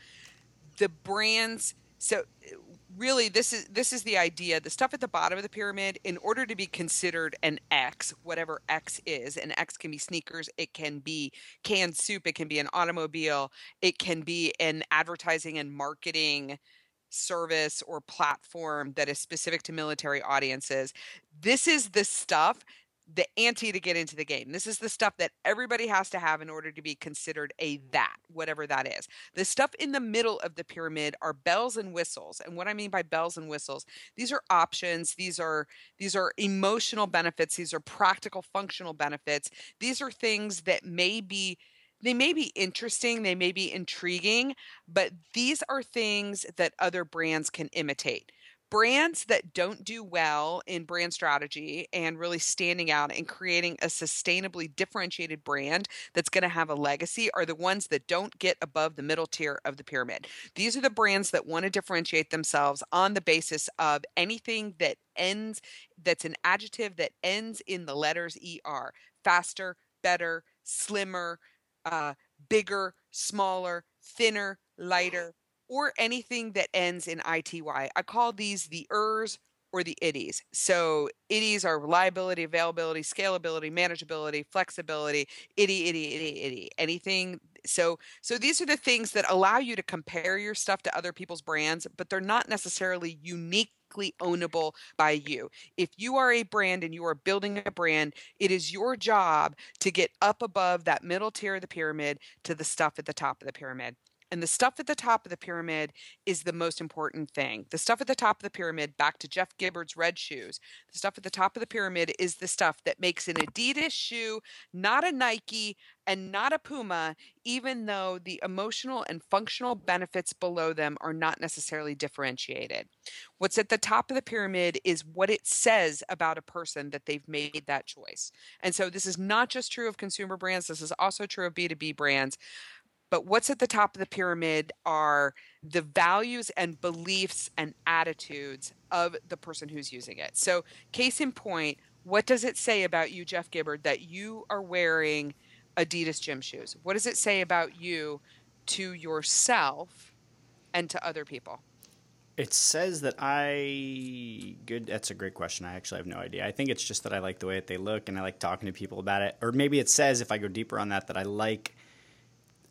the brands so really this is this is the idea. The stuff at the bottom of the pyramid in order to be considered an x whatever x is and x can be sneakers it can be canned soup it can be an automobile it can be an advertising and marketing service or platform that is specific to military audiences. This is the stuff the ante to get into the game. This is the stuff that everybody has to have in order to be considered a that, whatever that is. The stuff in the middle of the pyramid are bells and whistles. And what I mean by bells and whistles, these are options, these are these are emotional benefits, these are practical functional benefits. These are things that may be they may be interesting, they may be intriguing, but these are things that other brands can imitate brands that don't do well in brand strategy and really standing out and creating a sustainably differentiated brand that's going to have a legacy are the ones that don't get above the middle tier of the pyramid. These are the brands that want to differentiate themselves on the basis of anything that ends that's an adjective that ends in the letters er faster better slimmer uh, bigger smaller thinner lighter or anything that ends in ity. I call these the ers or the IDIs. So IDIs are reliability, availability, scalability, manageability, flexibility, itty, itty, itty, IDI. Anything. So so these are the things that allow you to compare your stuff to other people's brands, but they're not necessarily uniquely ownable by you. If you are a brand and you are building a brand, it is your job to get up above that middle tier of the pyramid to the stuff at the top of the pyramid. And the stuff at the top of the pyramid is the most important thing. The stuff at the top of the pyramid, back to Jeff Gibbard's red shoes, the stuff at the top of the pyramid is the stuff that makes an Adidas shoe not a Nike and not a Puma, even though the emotional and functional benefits below them are not necessarily differentiated. What's at the top of the pyramid is what it says about a person that they've made that choice. And so this is not just true of consumer brands, this is also true of B2B brands. But what's at the top of the pyramid are the values and beliefs and attitudes of the person who's using it. So, case in point, what does it say about you, Jeff Gibbard, that you are wearing Adidas gym shoes? What does it say about you to yourself and to other people? It says that I good. That's a great question. I actually have no idea. I think it's just that I like the way that they look and I like talking to people about it. Or maybe it says if I go deeper on that that I like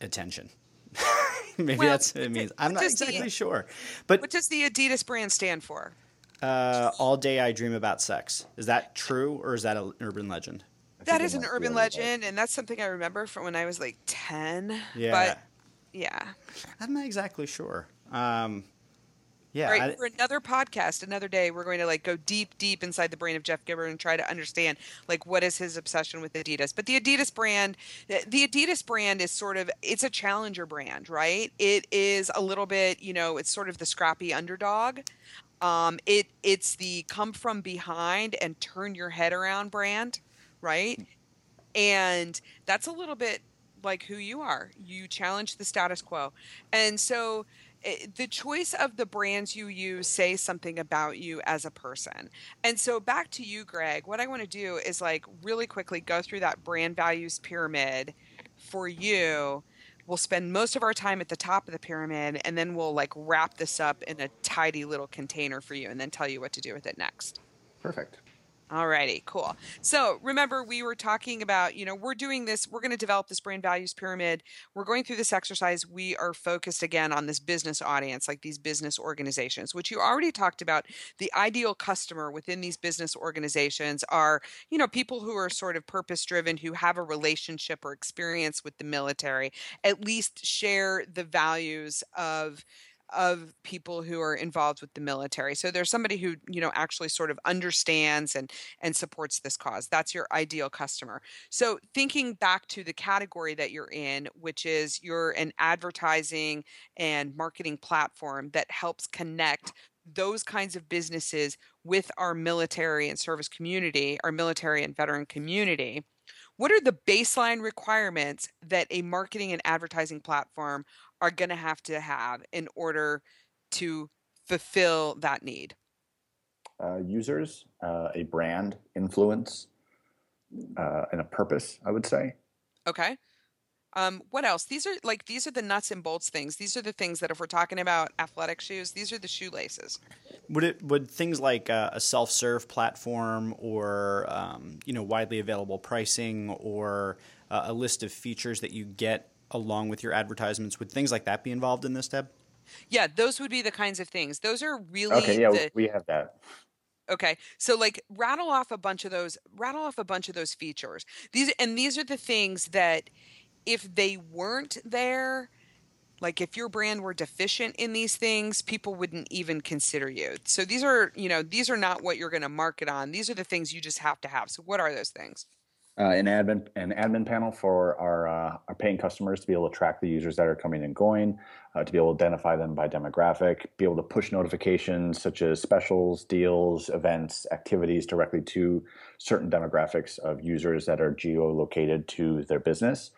attention. Maybe well, that's what it means. I'm not exactly the, sure. But what does the Adidas brand stand for? Uh, all day I dream about sex. Is that true or is that an urban legend? That is an urban legend, and that's something I remember from when I was like ten. Yeah. But yeah, I'm not exactly sure. Um, yeah. Right. I, for another podcast, another day, we're going to like go deep, deep inside the brain of Jeff Gibbard and try to understand like what is his obsession with Adidas. But the Adidas brand, the Adidas brand is sort of it's a challenger brand, right? It is a little bit, you know, it's sort of the scrappy underdog. Um, it it's the come from behind and turn your head around brand, right? And that's a little bit like who you are. You challenge the status quo. And so Eh, the choice of the brands you use say something about you as a person. And so back to you, Greg, what I want to do is like really quickly go through that brand values pyramid for you. We'll spend most of our time at the top of the pyramid and then we'll like wrap this up in a tidy little container for you and then tell you what to do with it next. Perfect. Alrighty, cool. So remember, we were talking about, you know, we're doing this, we're going to develop this brand values pyramid. We're going through this exercise. We are focused again on this business audience, like these business organizations, which you already talked about. The ideal customer within these business organizations are, you know, people who are sort of purpose driven, who have a relationship or experience with the military, at least share the values of of people who are involved with the military. So there's somebody who, you know, actually sort of understands and and supports this cause. That's your ideal customer. So thinking back to the category that you're in, which is you're an advertising and marketing platform that helps connect those kinds of businesses with our military and service community, our military and veteran community. What are the baseline requirements that a marketing and advertising platform are going to have to have in order to fulfill that need? Uh, users, uh, a brand influence, uh, and a purpose, I would say. Okay. Um, what else? These are like these are the nuts and bolts things. These are the things that if we're talking about athletic shoes, these are the shoelaces. Would it would things like uh, a self serve platform or um, you know widely available pricing or uh, a list of features that you get along with your advertisements would things like that be involved in this, Deb? Yeah, those would be the kinds of things. Those are really Okay, yeah, the, we have that. Okay. So like rattle off a bunch of those rattle off a bunch of those features. These and these are the things that if they weren't there, like if your brand were deficient in these things, people wouldn't even consider you. So these are, you know, these are not what you're going to market on. These are the things you just have to have. So what are those things? uh, an admin an admin panel for our uh, our paying customers to be able to track the users that are coming and going, uh, to be able to identify them by demographic, be able to push notifications such as specials, deals, events, activities directly to certain demographics of users that are geolocated to their business.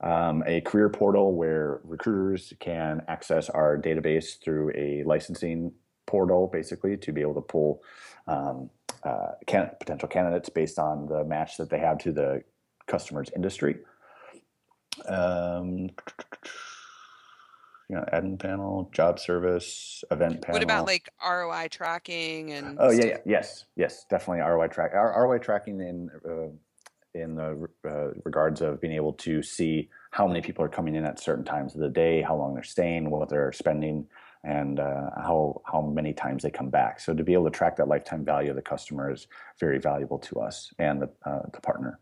Um, a career portal where recruiters can access our database through a licensing portal, basically, to be able to pull um, uh, can, potential candidates based on the match that they have to the customer's industry. Um, you know, admin panel, job service, event panel. What about like ROI tracking and Oh yeah, yeah, yes, yes, definitely ROI track. ROI tracking in uh, in the uh, regards of being able to see how many people are coming in at certain times of the day, how long they're staying, what they're spending, and uh, how how many times they come back. So to be able to track that lifetime value of the customer is very valuable to us and the uh, the partner.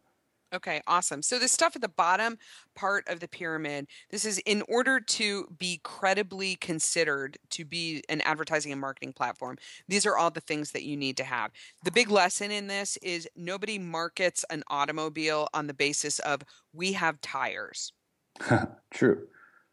Okay, awesome. So the stuff at the bottom part of the pyramid, this is in order to be credibly considered to be an advertising and marketing platform. These are all the things that you need to have. The big lesson in this is nobody markets an automobile on the basis of we have tires, True.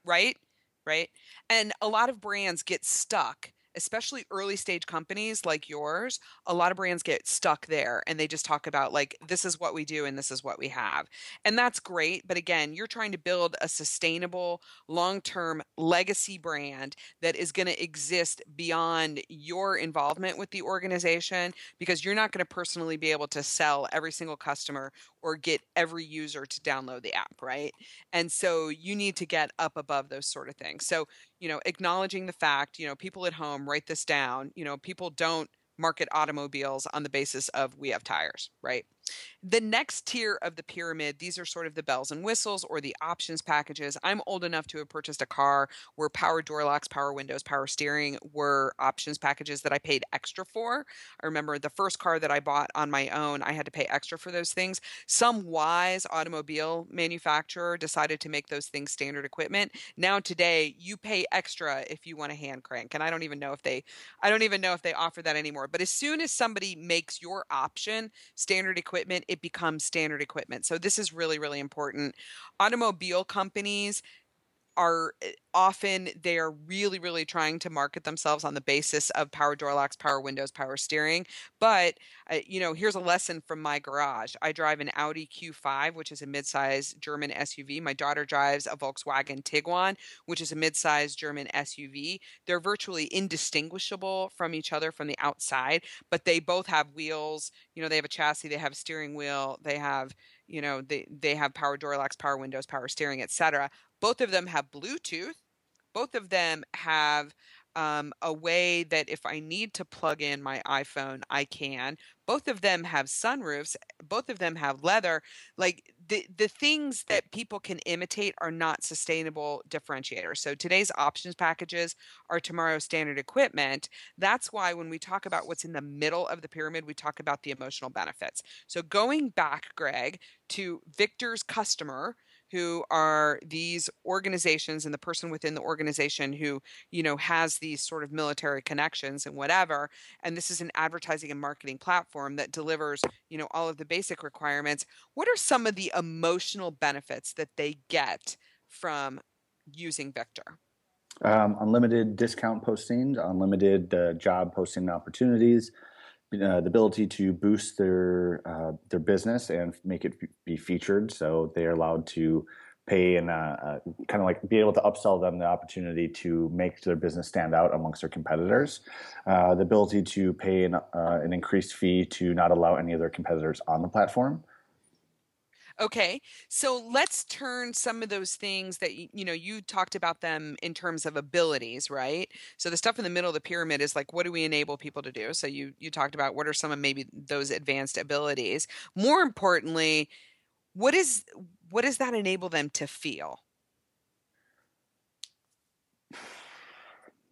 right? Right? And a lot of brands get stuck especially early stage companies like yours, a lot of brands get stuck there and they just talk about like this is what we do and this is what we have. And that's great, but again, you're trying to build a sustainable, long-term legacy brand that is going to exist beyond your involvement with the organization because you're not going to personally be able to sell every single customer or get every user to download the app, right? And so you need to get up above those sort of things. So you know, acknowledging the fact, you know, people at home write this down, you know, people don't market automobiles on the basis of we have tires, right? The next tier of the pyramid, these are sort of the bells and whistles or the options packages. I'm old enough to have purchased a car where power door locks, power windows, power steering were options packages that I paid extra for. I remember the first car that I bought on my own, I had to pay extra for those things. Some wise automobile manufacturer decided to make those things standard equipment. Now today, you pay extra if you want a hand crank, and I don't even know if they I don't even know if they offer that anymore. But as soon as somebody makes your option standard equipment, it becomes standard equipment. So this is really, really important. Automobile companies are eh, often they are really really trying to market themselves on the basis of power door locks power windows power steering but uh, you know here's a lesson from my garage. I drive an audi q5 which is a midsize german suv my daughter drives a volkswagen tiguan which is a midsize german suv they're virtually indistinguishable from each other from the outside but they both have wheels. You know they have a chassis they have a steering wheel they have you know they they have power door locks power windows power steering etc both of them have bluetooth both of them have um, a way that if I need to plug in my iPhone, I can. Both of them have sunroofs. Both of them have leather. Like the the things that people can imitate are not sustainable differentiators. So today's options packages are tomorrow's standard equipment. That's why when we talk about what's in the middle of the pyramid, we talk about the emotional benefits. So going back, Greg, to Victor's customer who are these organizations and the person within the organization who you know has these sort of military connections and whatever and this is an advertising and marketing platform that delivers you know all of the basic requirements what are some of the emotional benefits that they get from using victor Um, unlimited discount postings unlimited uh, job posting opportunities, uh, the ability to boost their uh, their business and make it be featured. So they are allowed to pay and uh, uh kind of like be able to upsell them the opportunity to make their business stand out amongst their competitors. Uh, the ability to pay an, uh, an increased fee to not allow any of their competitors on the platform. Okay, so let's turn some of those things that you know you talked about them in terms of abilities, right? So the stuff in the middle of the pyramid is like what do we enable people to do? So you you talked about what are some of maybe those advanced abilities. More importantly, what is what does that enable them to feel?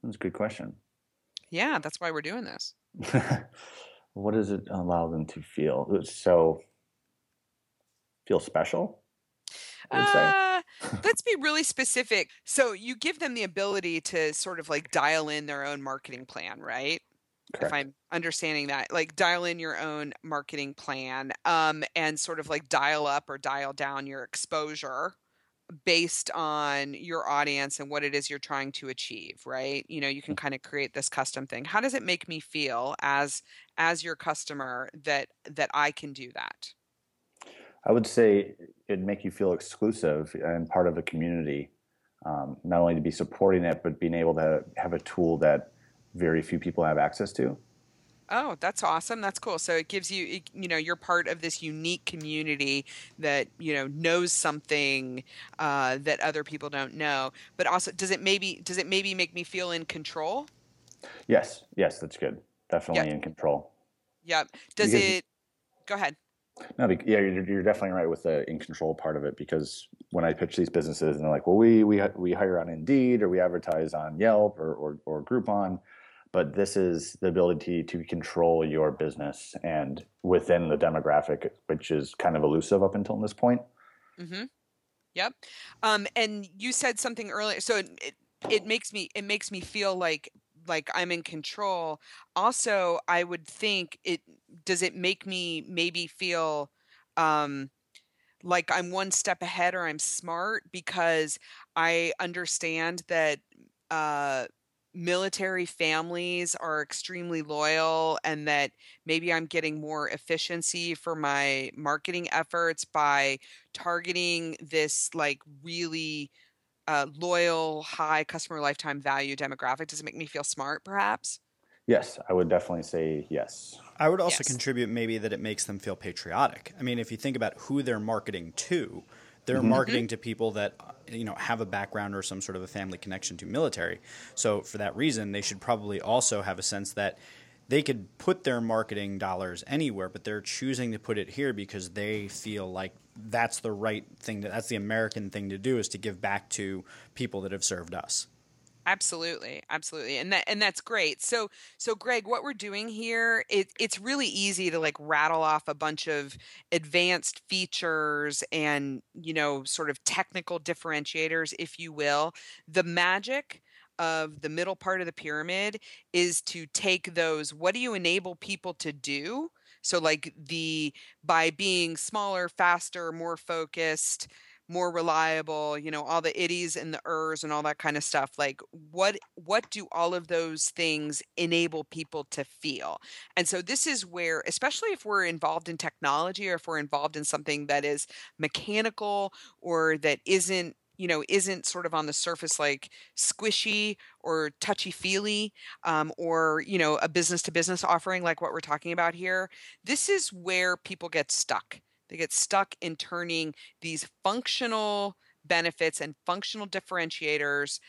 That's a good question. Yeah, that's why we're doing this. what does it allow them to feel? So feel special? I would say. Uh, let's be really specific. So you give them the ability to sort of like dial in their own marketing plan, right? Correct. If I'm understanding that, like dial in your own marketing plan, um, and sort of like dial up or dial down your exposure based on your audience and what it is you're trying to achieve, right? You know, you can kind of create this custom thing. How does it make me feel as as your customer that that I can do that? I would say it'd make you feel exclusive and part of a community. Um, not only to be supporting it, but being able to have a tool that very few people have access to. Oh, that's awesome. That's cool. So it gives you, it- you know, you're part of this unique community that, you know, knows something uh, that other people don't know. But also, does it maybe, does it maybe make me feel in control? Yes, yes, that's good. Definitely in control. Yep. Does Because- it, go ahead. No, yeah, you're, you're definitely right with the in control part of it because when I pitch these businesses and they're like, well, we we we hire on Indeed or we advertise on Yelp or or, or Groupon, but this is the ability to control your business and within the demographic, which is kind of elusive up until this point. Mm-hmm. Yep. Um, and you said something earlier, so it, it makes me it makes me feel like like I'm in control. Also, I would think it does it make me maybe feel um like I'm one step ahead or I'm smart because I understand that uh military families are extremely loyal and that maybe I'm getting more efficiency for my marketing efforts by targeting this like really uh, loyal, high customer lifetime value demographic? Does it make me feel smart, perhaps? Yes, I would definitely say yes. I would also Yes. contribute maybe that it makes them feel patriotic. I mean, if you think about who they're marketing to, they're mm-hmm. marketing to people that you know have a background or some sort of a family connection to military. So for that reason, they should probably also have a sense that they could put their marketing dollars anywhere, but they're choosing to put it here because they feel like that's the right thing. To, that's the American thing to do is to give back to people that have served us. Absolutely, absolutely, and that and that's great. So, so Greg, what we're doing here, it, it's really easy to like rattle off a bunch of advanced features and you know sort of technical differentiators, if you will. The magic of the middle part of the pyramid is to take those. What do you enable people to do? So, like the by being smaller, faster, more focused, more reliable you know all the itties and the ers and all that kind of stuff like what what do all of those things enable people to feel? And so this is where especially if we're involved in technology or if we're involved in something that is mechanical or that isn't you know isn't sort of on the surface like squishy or touchy feely um, or you know a business to business offering like what we're talking about here this is where people get stuck they get stuck in turning these functional benefits and functional differentiators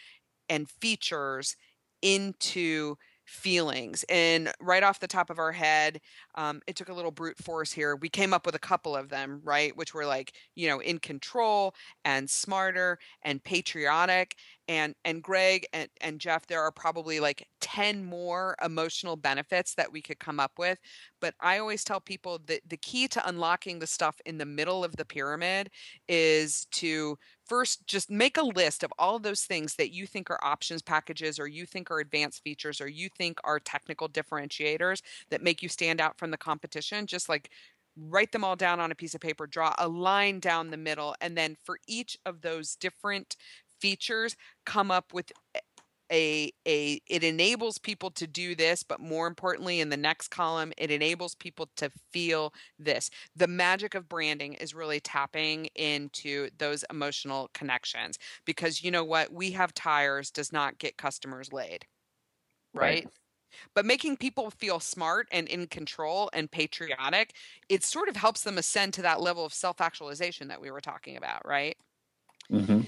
and features into feelings. And right off the top of our head, um, it took a little brute force here. We came up with a couple of them, right? Which were like, you know, in control and smarter and patriotic. And and Greg and, and Jeff, there are probably like 10 more emotional benefits that we could come up with. But I always tell people that the key to unlocking the stuff in the middle of the pyramid is to first just make a list of all of those things that you think are options packages or you think are advanced features or you think are technical differentiators that make you stand out from the competition just like write them all down on a piece of paper draw a line down the middle and then for each of those different features come up with a a it enables people to do this but more importantly in the next column it enables people to feel this the magic of branding is really tapping into those emotional connections because you know what we have tires does not get customers laid right, Right. but making people feel smart and in control and patriotic, it sort of helps them ascend to that level of self actualization that we were talking about, right? hmm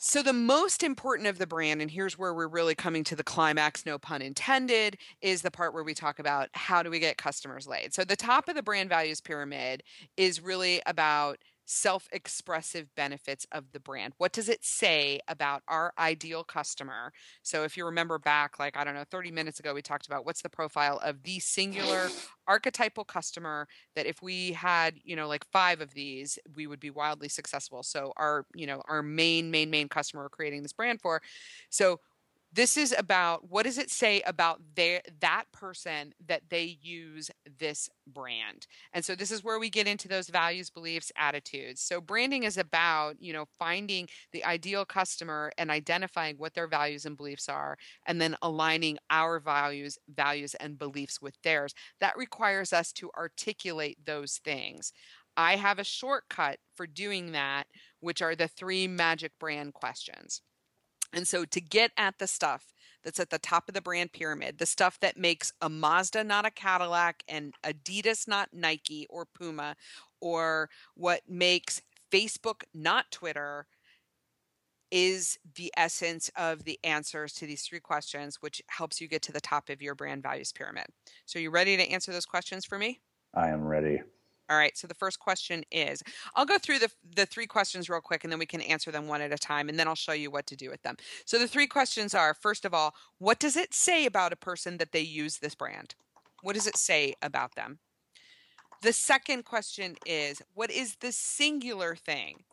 So, the most important of the brand, and here's where we're really coming to the climax, no pun intended, is the part where we talk about how do we get customers laid. So, the top of the brand values pyramid is really about self expressive benefits of the brand. What does it say about our ideal customer? So, if you remember back, like, I don't know, 30 minutes ago, we talked about what's the profile of the singular archetypal customer that if we had, you know, like five of these, we would be wildly successful. So, our, you know, our main, main, main customer we're creating this brand for. So, this is about what does it say about their that person that they use this brand? And so this is where we get into those values beliefs attitudes. So branding is about you know finding the ideal customer and identifying what their values and beliefs are and then aligning our values values and beliefs with theirs. That requires us to articulate those things. I have a shortcut for doing that which are the three magic brand questions and so to get at the stuff that's at the top of the brand pyramid, the stuff that makes a Mazda not a Cadillac and Adidas not Nike or Puma, or what makes Facebook not Twitter, is the essence of the answers to these three questions, which helps you get to the top of your brand values pyramid. So, you ready to answer those questions for me? I am ready. All right. So the first question is I'll go through the, the three questions real quick and then we can answer them one at a time and then I'll show you what to do with them. So the three questions are first of all, what does it say about a person that they use this brand? What does it say about them? The second question is what is the singular thing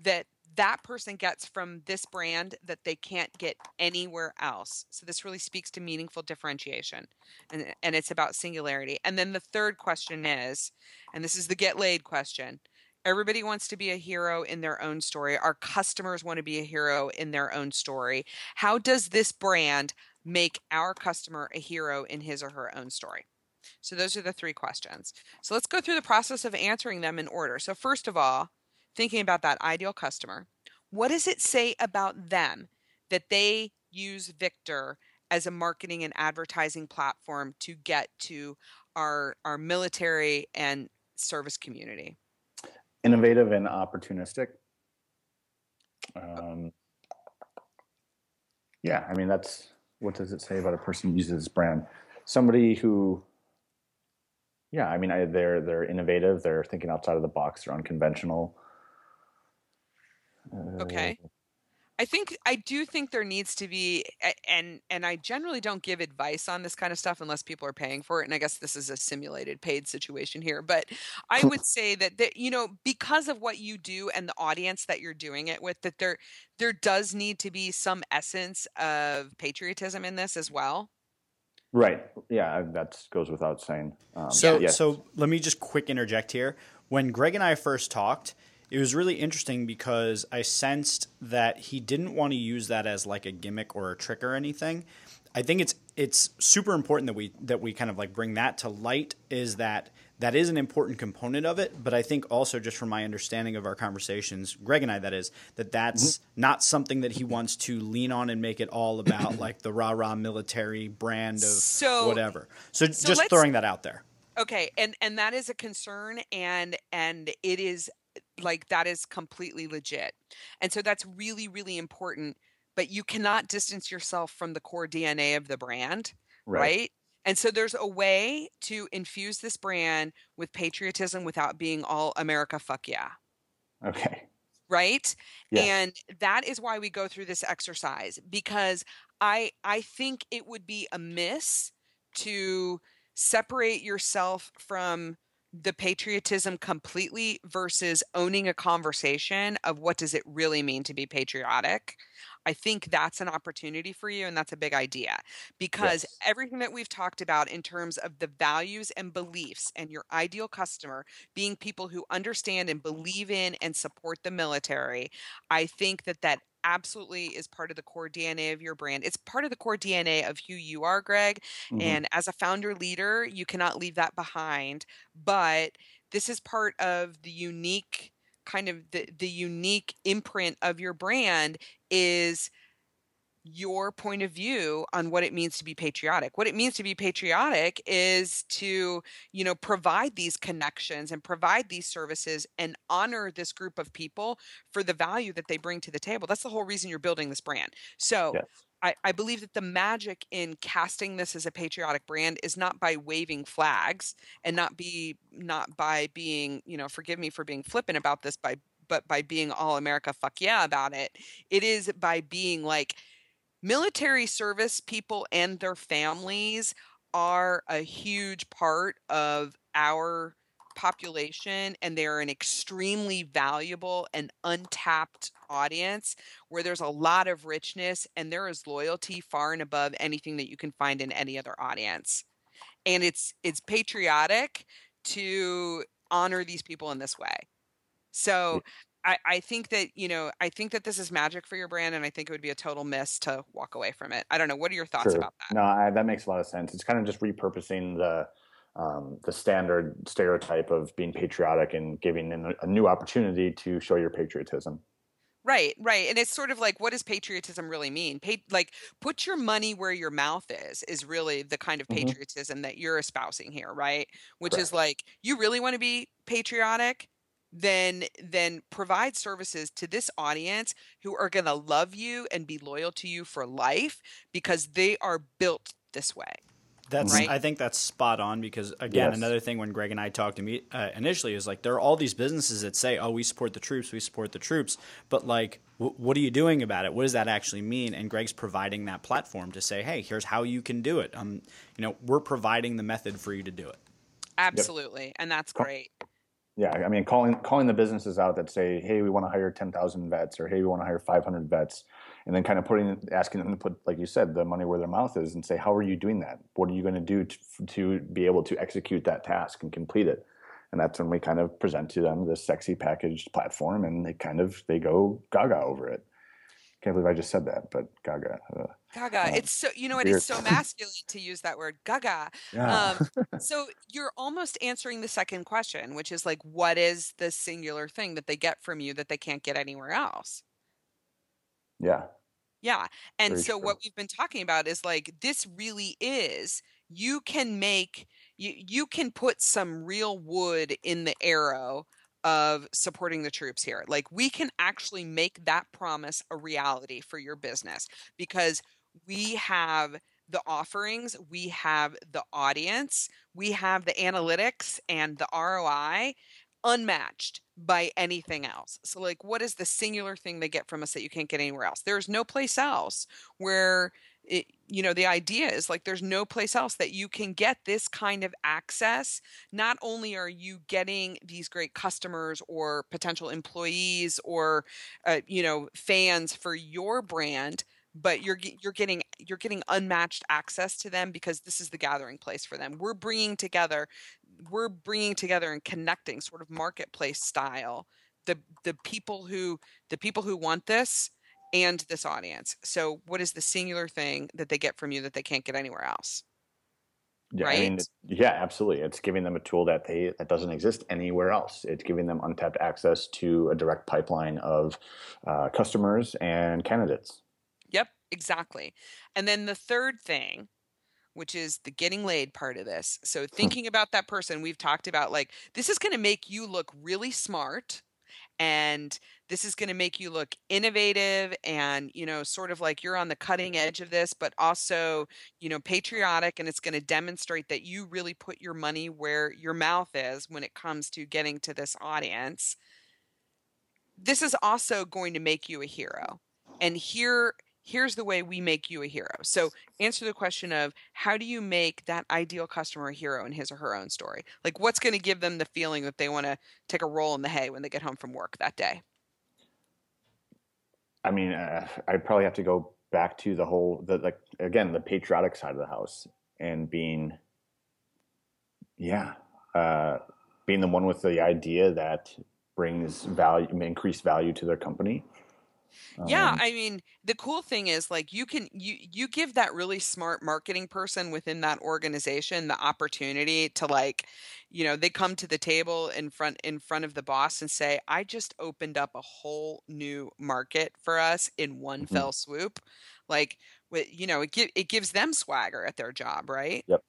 that that person gets from this brand that they can't get anywhere else. So this really speaks to meaningful differentiation and and it's about singularity. And then the third question is and this is the get laid question. Everybody wants to be a hero in their own story. Our customers want to be a hero in their own story. How does this brand make our customer a hero in his or her own story? So those are the three questions. So let's go through the process of answering them in order. So first of all, thinking about that ideal customer, what does it say about them that they use Victor as a marketing and advertising platform to get to our our military and service community? Innovative and opportunistic. Um, yeah, I mean that's what does it say about a person who uses this brand? Somebody who, yeah, I mean I, they're they're innovative. They're thinking outside of the box. They're unconventional. Okay. Uh, I think I do think there needs to be and and I generally don't give advice on this kind of stuff unless people are paying for it and I guess this is a simulated paid situation here but I would say that that you know because of what you do and the audience that you're doing it with that there there does need to be some essence of patriotism in this as well. Right. Yeah, that goes without saying. Um, So, yes. so let me just quick interject here. When Greg and I first talked, it was really interesting because I sensed that he didn't want to use that as like a gimmick or a trick or anything. I think it's it's super important that we that we kind of like bring that to light. Is that that is an important component of it, but I think also just from my understanding of our conversations, Greg and I, that is that that's mm-hmm. not something that he wants to lean on and make it all about like the rah rah military brand of So- whatever. So, so just throwing that out there. Okay, and and that is a concern and and it is like that is completely legit. And so that's really really important, but you cannot distance yourself from the core DNA of the brand, right? And so there's a way to infuse this brand with patriotism without being all America fuck yeah Okay. right Yes. and that is why we go through this exercise because i i think it would be amiss to separate yourself from the patriotism completely versus owning a conversation of what does it really mean to be patriotic i think that's an opportunity for you and that's a big idea because Yes. everything that we've talked about in terms of the values and beliefs and your ideal customer being people who understand and believe in and support the military i think that that absolutely is part of the core dna of your brand it's part of the core dna of who you are greg Mhm. and as a founder leader you cannot leave that behind but this is part of the unique kind of the, the unique imprint of your brand is your point of view on what it means to be patriotic. What it means to be patriotic is to, you know, provide these connections and provide these services and honor this group of people for the value that they bring to the table. That's the whole reason you're building this brand. So Yes. I, I believe that the magic in casting this as a patriotic brand is not by waving flags and not be not by being, you know, forgive me for being flippant about this, by but by being all America fuck yeah about it. It is by being like military service people and their families are a huge part of our population and they're an extremely valuable and untapped audience where there's a lot of richness and there is loyalty far and above anything that you can find in any other audience. And it's it's patriotic to honor these people in this way. So I, I think that you know I think that this is magic for your brand, and I think it would be a total miss to walk away from it. I don't know. What are your thoughts about that? No, I, that makes a lot of sense. It's kind of just repurposing the um, the standard stereotype of being patriotic and giving them a, a new opportunity to show your patriotism. Right, right. And it's sort of like, what does patriotism really mean? Pa- like, put your money where your mouth is, is really the kind of Mhm. patriotism that you're espousing here, right? Which is like, you really want to be patriotic? Then, then provide services to this audience who are going to love you and be loyal to you for life because they are built this way. That's Right. I think that's spot on because again, Yes. another thing when Greg and I talked to me uh, initially is like there are all these businesses that say, "Oh, we support the troops, we support the troops," but like, w- what are you doing about it? What does that actually mean? And Greg's providing that platform to say, "Hey, here's how you can do it." Um, you know, we're providing the method for you to do it. Absolutely. And that's great. Yeah, I mean, calling calling the businesses out that say, "Hey, we want to hire ten thousand vets," or "Hey, we want to hire five hundred vets," and then kind of putting asking them to put, like you said, the money where their mouth is, and say, "How are you doing that? What are you going to do to, to be able to execute that task and complete it?" And that's when we kind of present to them this sexy packaged platform, and they kind of they go gaga over it. Can't believe I just said that, but gaga. Uh, Gaga. Um, It's so, you know, it weird. is so masculine to use that word, gaga. yeah. Um, so you're almost answering the second question, which is like, what is the singular thing that they get from you that they can't get anywhere else? yeah. Yeah. And Very so true. what we've been talking about is like this really is you can make you you can put some real wood in the arrow of supporting the troops here. Like we can actually make that promise a reality for your business because we have the offerings, we have the audience, we have the analytics and the ROI unmatched by anything else. So like what is the singular thing they get from us that you can't get anywhere else? There's no place else where it, you know the idea is like there's no place else that you can get this kind of access. Not only are you getting these great customers or potential employees or uh, you know fans for your brand but you're you're getting you're getting unmatched access to them because this is the gathering place for them. We're bringing together we're bringing together and connecting sort of marketplace style. The the people who the people who want this and this audience so what is the singular thing that they get from you that they can't get anywhere else Yeah, I mean, right? yeah, absolutely. It's giving them a tool that they that doesn't exist anywhere else. It's giving them untapped access to a direct pipeline of uh, customers and candidates. Yep, exactly. And then the third thing, which is the getting laid part of this. So thinking about that person, we've talked about like this is going to make you look really smart and this is going to make you look innovative and you know sort of like you're on the cutting edge of this but also you know patriotic and it's going to demonstrate that you really put your money where your mouth is when it comes to getting to this audience. This is also going to make you a hero. And here here's the way we make you a hero. So answer the question of how do you make that ideal customer a hero in his or her own story? Like what's going to give them the feeling that they want to take a roll in the hay when they get home from work that day? I mean, uh, I'd probably have to go back to the whole, the like again, the patriotic side of the house and being, yeah, uh, being the one with the idea that brings value, increased value to their company. Yeah Um, i mean the cool thing is like you can you you give that really smart marketing person within that organization the opportunity to like you know they come to the table in front in front of the boss and say i just opened up a whole new market for us in one Mhm. fell swoop like you know it, gi- it gives them swagger at their job right Yep.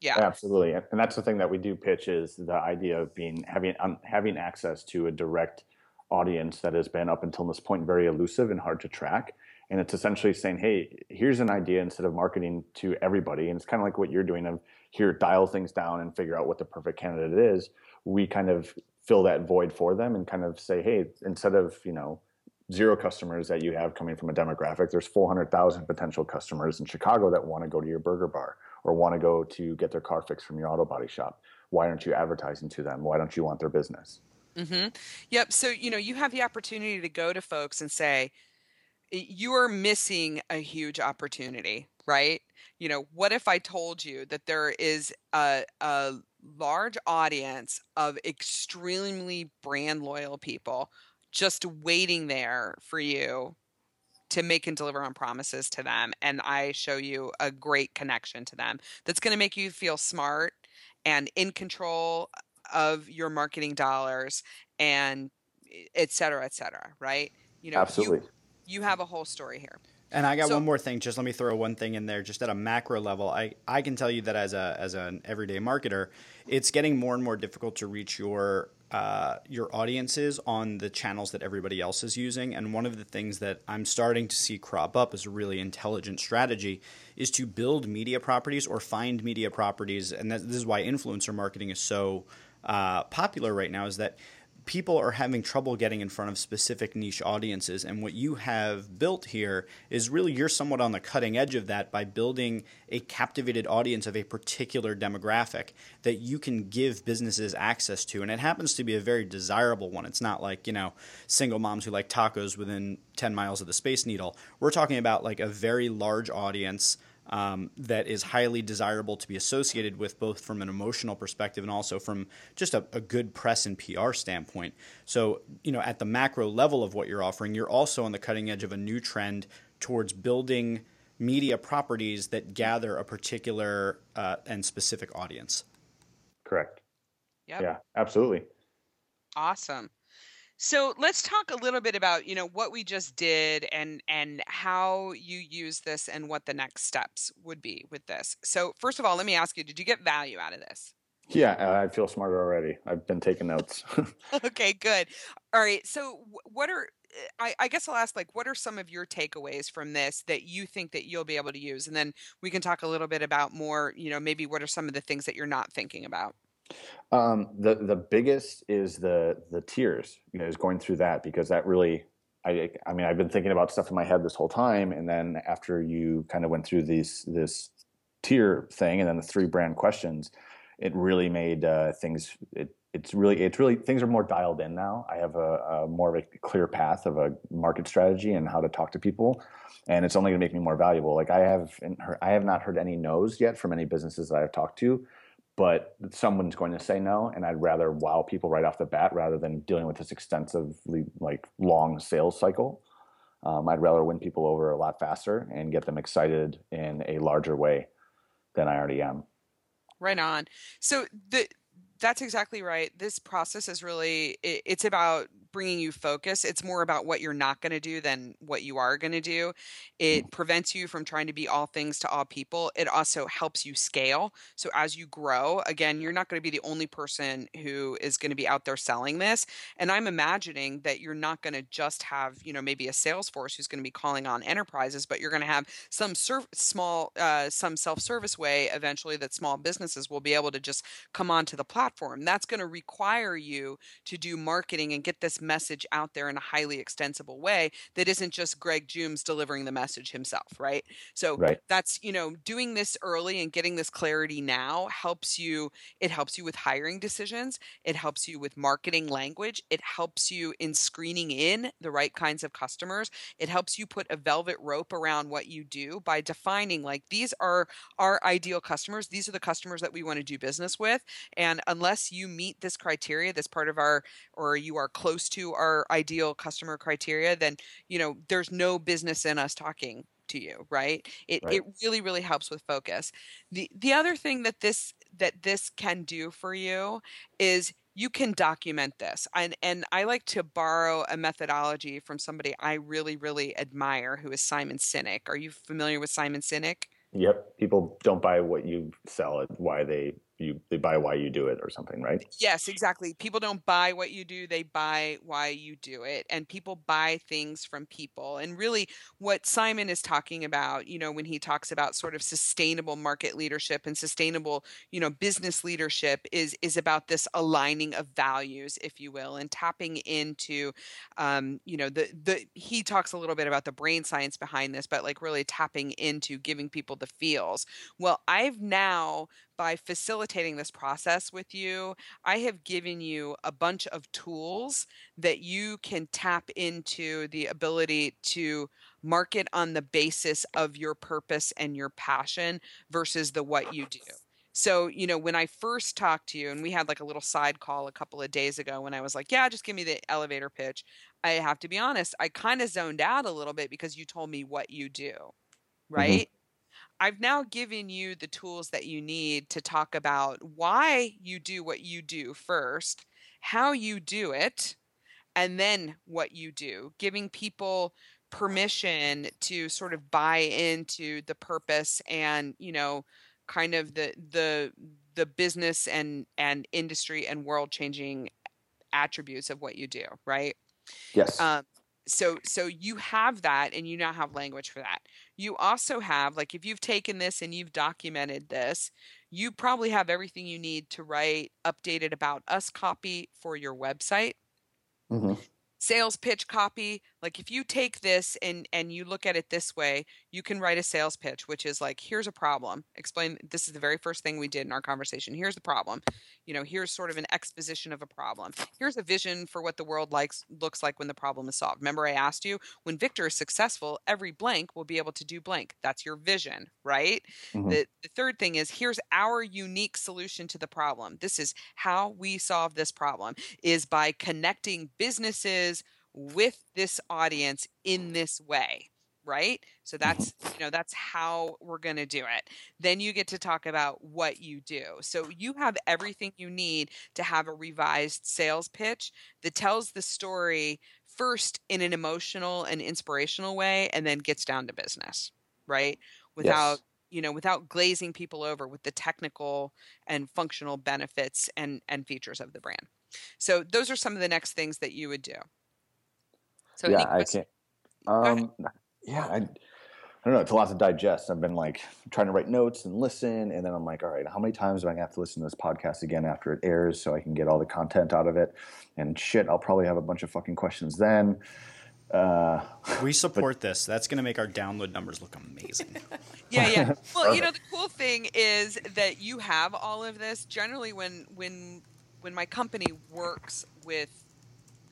yeah Absolutely, and and that's the thing that we do pitch is the idea of being having um, having access to a direct audience that has been up until this point very elusive and hard to track. And it's essentially saying, hey, here's an idea instead of marketing to everybody. And it's kind of like what you're doing of here, dial things down and figure out what the perfect candidate is. We kind of fill that void for them and kind of say, hey, instead of you know zero customers that you have coming from a demographic, there's 400,000 potential customers in Chicago that want to go to your burger bar or want to go to get their car fixed from your auto body shop. Why aren't you advertising to them? Why don't you want their business? Hmm Yep. So, you know, you have the opportunity to go to folks and say, you are missing a huge opportunity, right? You know, what if I told you that there is a, a large audience of extremely brand loyal people just waiting there for you to make and deliver on promises to them? And I show you a great connection to them that's going to make you feel smart and in control of your marketing dollars and et cetera, et cetera, right? You know, Absolutely. You, you have a whole story here. And I got So- one more thing. Just let me throw one thing in there, just at a macro level. I, I can tell you that as a as an everyday marketer, it's getting more and more difficult to reach your uh, your audiences on the channels that everybody else is using. And one of the things that I'm starting to see crop up as a really intelligent strategy is to build media properties or find media properties. And that, this is why influencer marketing is so uh, popular right now. Is that people are having trouble getting in front of specific niche audiences. And what you have built here is really you're somewhat on the cutting edge of that by building a captivated audience of a particular demographic that you can give businesses access to. And it happens to be a very desirable one. It's not like, you know, single moms who like tacos within 10 miles of the Space Needle. We're talking about like a very large audience um, that is highly desirable to be associated with, both from an emotional perspective and also from just a, a good press and PR standpoint. So, you know, at the macro level of what you're offering, you're also on the cutting edge of a new trend towards building media properties that gather a particular uh, and specific audience. Correct. Yep. Yeah, absolutely. Awesome. So let's talk a little bit about, you know, what we just did and and how you use this and what the next steps would be with this. So first of all, let me ask you, did you get value out of this? Yeah, uh, I feel smarter already. I've been taking notes. okay, good. All right. So what are I, I guess I'll ask like what are some of your takeaways from this that you think that you'll be able to use? And then we can talk a little bit about more, you know, maybe what are some of the things that you're not thinking about? Um, the the biggest is the the tiers. You know, is going through that because that really. I, I mean, I've been thinking about stuff in my head this whole time, and then after you kind of went through these this tier thing, and then the three brand questions, it really made uh, things. It, it's really it's really things are more dialed in now. I have a, a more of a clear path of a market strategy and how to talk to people, and it's only going to make me more valuable. Like I have I have not heard any no's yet from any businesses that I've talked to but someone's going to say no and i'd rather wow people right off the bat rather than dealing with this extensively like long sales cycle um, i'd rather win people over a lot faster and get them excited in a larger way than i already am Right on. So the that's exactly right. This process is really it, it's about bringing you focus. It's more about what you're not going to do than what you are going to do. It prevents you from trying to be all things to all people. It also helps you scale. So as you grow, again, you're not going to be the only person who is going to be out there selling this. And I'm imagining that you're not going to just have, you know, maybe a sales force who's going to be calling on enterprises, but you're going to have some serv- small, uh, some self-service way eventually that small businesses will be able to just come onto the platform. That's going to require you to do marketing and get this message out there in a highly extensible way that isn't just Greg Jumes delivering the message himself, right? So Right. that's, you know, doing this early and getting this clarity now helps you it helps you with hiring decisions, it helps you with marketing language, it helps you in screening in the right kinds of customers. It helps you put a velvet rope around what you do by defining like these are our ideal customers. These are the customers that we want to do business with. And unless you meet this criteria, this part of our, or you are close to our ideal customer criteria, then, you know, there's no business in us talking to you, right? It, Right. it really, really helps with focus. The, the other thing that this, that this can do for you is you can document this and and i like to borrow a methodology from somebody i really really admire who is simon sinek are you familiar with simon sinek Yep. People don't buy what you sell it, why they you they buy why you do it or something, right? Yes, exactly. People don't buy what you do, they buy why you do it. And people buy things from people. And really what Simon is talking about, you know, when he talks about sort of sustainable market leadership and sustainable, you know, business leadership is is about this aligning of values, if you will, and tapping into um, you know, the the he talks a little bit about the brain science behind this, but like really tapping into giving people the feels. Well, I've now by facilitating this process with you, I have given you a bunch of tools that you can tap into the ability to market on the basis of your purpose and your passion versus the what you do. So, you know, when I first talked to you, and we had like a little side call a couple of days ago when I was like, yeah, just give me the elevator pitch. I have to be honest, I kind of zoned out a little bit because you told me what you do, right? Mm-hmm. I've now given you the tools that you need to talk about why you do what you do first, how you do it, and then what you do, giving people permission to sort of buy into the purpose and, you know, kind of the the the business and and industry and world changing attributes of what you do, right? Yes. Um, so so you have that and you now have language for that. You also have like if you've taken this and you've documented this you probably have everything you need to write updated about us copy for your website. Mm-hmm. Sales pitch copy like if you take this and and you look at it this way you can write a sales pitch which is like here's a problem. Explain this is the very first thing we did in our conversation. Here's the problem. You know here's sort of an exposition of a problem. Here's a vision for what the world likes looks like when the problem is solved. Remember i asked you when victor is successful every blank will be able to do blank. That's your vision right? Mm-hmm. the, the third thing is here's our unique solution to the problem. This is how we solve this problem is by connecting businesses with this audience in this way right? So mm-hmm. that's you know that's how we're going to do it. Then you get to talk about what you do. So you have everything you need to have a revised sales pitch that tells the story first in an emotional and inspirational way and then gets down to business right? Without yes. you know without glazing people over with the technical and functional benefits and and features of the brand. So those are some of the next things that you would do so yeah, I can't. Um, yeah, I, I don't know. It's a lot to digest. I've been like trying to write notes and listen, and then I'm like, all right, how many times am I gonna have to listen to this podcast again after it airs so I can get all the content out of it? And shit, I'll probably have a bunch of fucking questions then. Uh, we support but, this. That's going to make our download numbers look amazing. yeah, yeah. Well, you know, the cool thing is that you have all of this. Generally, when when when my company works with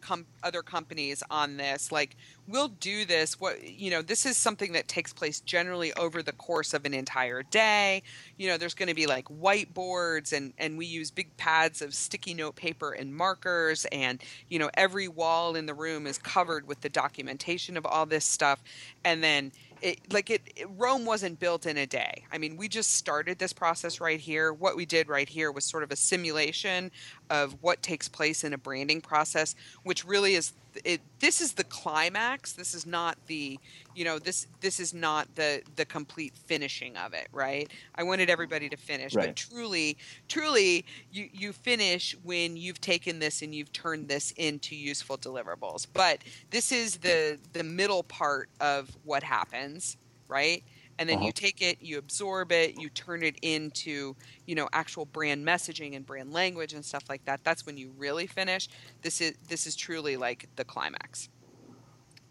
com- other companies on this like we'll do this what you know this is something that takes place generally over the course of an entire day you know there's going to be like whiteboards and and we use big pads of sticky note paper and markers and you know every wall in the room is covered with the documentation of all this stuff and then it, like it, it, Rome wasn't built in a day. I mean, we just started this process right here. What we did right here was sort of a simulation of what takes place in a branding process, which really is it this is the climax. This is not the you know this this is not the the complete finishing of it right? I wanted everybody to finish right. but truly truly you you finish when you've taken this and you've turned this into useful deliverables. But this is the the middle part of what happens right and then uh-huh. you take it you absorb it you turn it into you know actual brand messaging and brand language and stuff like that that's when you really finish. This is this is truly like the climax.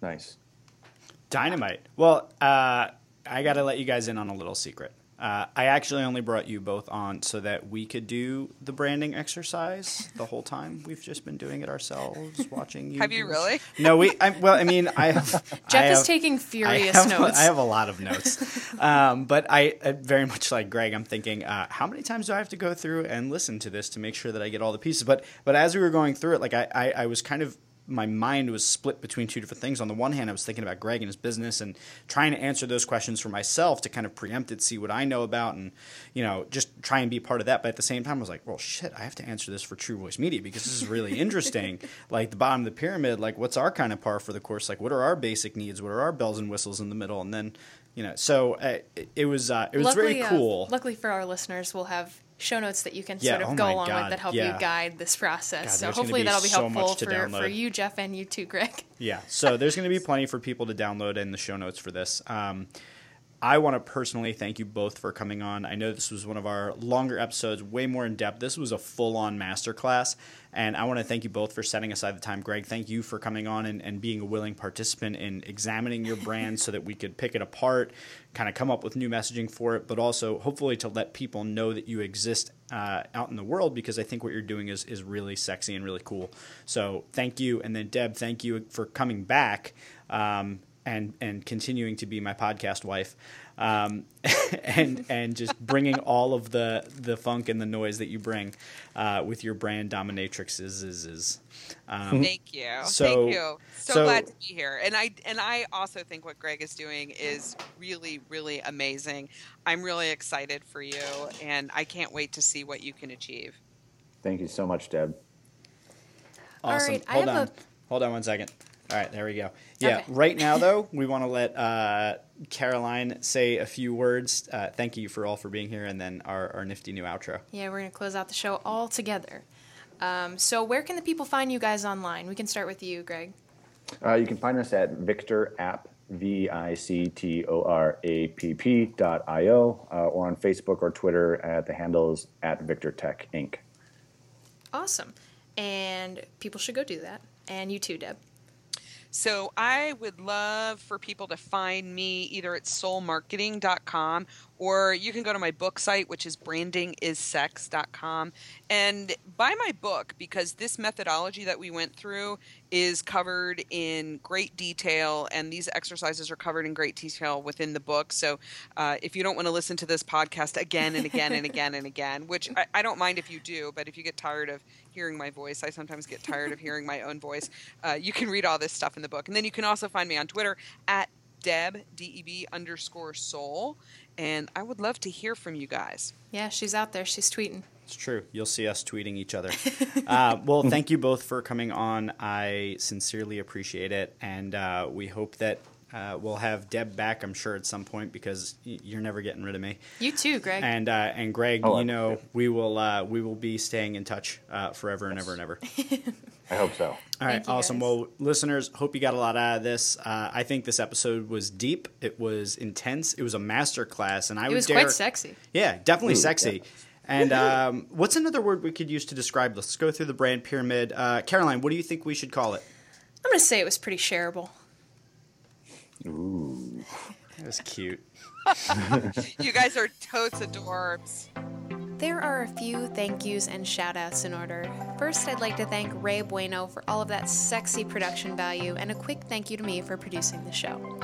Nice. Dynamite. Well uh, i gotta let you guys in on a little secret uh, I actually only brought you both on so that we could do the branding exercise the whole time. We've just been doing it ourselves, watching you. have you really? No, we. I, well, I mean, I have. Jeff I have, is taking furious I have, notes. I have a lot of notes, um, but I uh, very much like Greg. I'm thinking, uh, how many times do I have to go through and listen to this to make sure that I get all the pieces? But but as we were going through it, like I, I, I was kind of my mind was split between two different things. On the one hand, I was thinking about Greg and his business and trying to answer those questions for myself to kind of preempt it, see what I know about, and you know, just try and be part of that. But at the same time, I was like, well, shit, I have to answer this for True Voice Media because this is really interesting. like the bottom of the pyramid, like what's our kind of par for the course? Like what are our basic needs? What are our bells and whistles in the middle? And then, you know, so uh, it, it was uh, it was very uh, cool. luckily for our listeners, we'll have show notes that you can Yeah, sort of oh go along God, with that help yeah. you guide this process. God, so hopefully be that'll be so helpful for, download. for you, Jeff, and you too, Greg. Yeah. So there's going to be plenty for people to download in the show notes for this. Um, I want to personally thank you both for coming on. I know this was one of our longer episodes, way more in depth. This was a full on masterclass. And I want to thank you both for setting aside the time. Greg, thank you for coming on and, and being a willing participant in examining your brand so that we could pick it apart, kind of come up with new messaging for it, but also hopefully to let people know that you exist uh, out in the world because I think what you're doing is, is really sexy and really cool. So thank you. And then, Deb, thank you for coming back. Um, and and continuing to be my podcast wife, um, and and just bringing all of the the funk and the noise that you bring uh, with your brand dominatrix is is is. Um, Thank you. So- Thank you. So, so- glad to be here. And I and I also think what Greg is doing is really really amazing. I'm really excited for you and I can't wait to see what you can achieve. Thank you so much, Deb. All awesome. right, I Hold have on. a- Hold on one second. All right, there we go. Yeah, Okay. right now though, we want to let uh, Caroline say a few words. Uh, thank you for all for being here, and then our, our nifty new outro. Yeah, we're going to close out the show all together. Um, so, where can the people find you guys online? We can start with you, Greg. Uh, you can find us at Victor App, V I C T O R A P P dot I O, uh, or on Facebook or Twitter at the handles at Victor Tech Inc. Awesome. And people should go do that. And you too, Deb. So I would love for people to find me either at solmarketing.com or you can go to my book site, which is brandingissex.com, and buy my book because this methodology that we went through is covered in great detail, and these exercises are covered in great detail within the book. So uh, if you don't want to listen to this podcast again and again and again and again, which I, I don't mind if you do, but if you get tired of hearing my voice, I sometimes get tired of hearing my own voice. Uh, you can read all this stuff in the book, and then you can also find me on Twitter at Deb D E B underscore Sol, and I would love to hear from you guys. Yeah, she's out there. She's tweeting. It's true. You'll see us tweeting each other. uh, well, thank you both for coming on. I sincerely appreciate it, and uh, we hope that uh, we'll have Deb back. I'm sure at some point because y- you're never getting rid of me. You too, Greg. And uh, and Greg, Oh, you know absolutely. we will uh, we will be staying in touch uh, forever and ever and ever. I hope so. All right, Thank awesome. guys. Well, listeners, hope you got a lot out of this. Uh, I think this episode was deep. It was intense. It was a master class, and I was it would was dare, quite sexy. yeah, definitely Ooh, sexy. And um, what's another word we could use to describe this? Let's go through the brand pyramid. Uh, Caroline, what do you think we should call it? I'm going to say it was pretty shareable. Ooh. That was cute. You guys are totes adorbs. There are a few thank yous and shout outs in order. First, I'd like to thank Ray Bueno for all of that sexy production value, and a quick thank you to me for producing the show.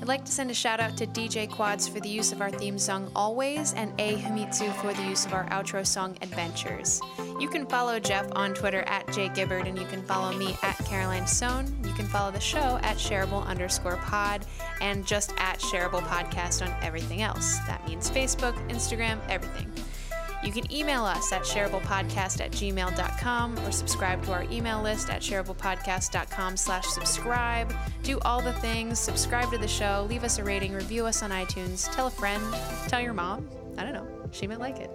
I'd like to send a shout out to DJ Quads for the use of our theme song Always, and A Himitsu for the use of our outro song Adventures. You can follow Jeff on Twitter at jgibbard, and you can follow me at Caroline Sohn. You can follow the show at shareable underscore pod, and just at shareable podcast on everything else. That means Facebook, Instagram, everything. You can email us at shareablepodcast at gmail.com or subscribe to our email list at shareablepodcast.com slash subscribe. Do all the things, subscribe to the show, leave us a rating, review us on iTunes, tell a friend, tell your mom. I don't know. She might like it.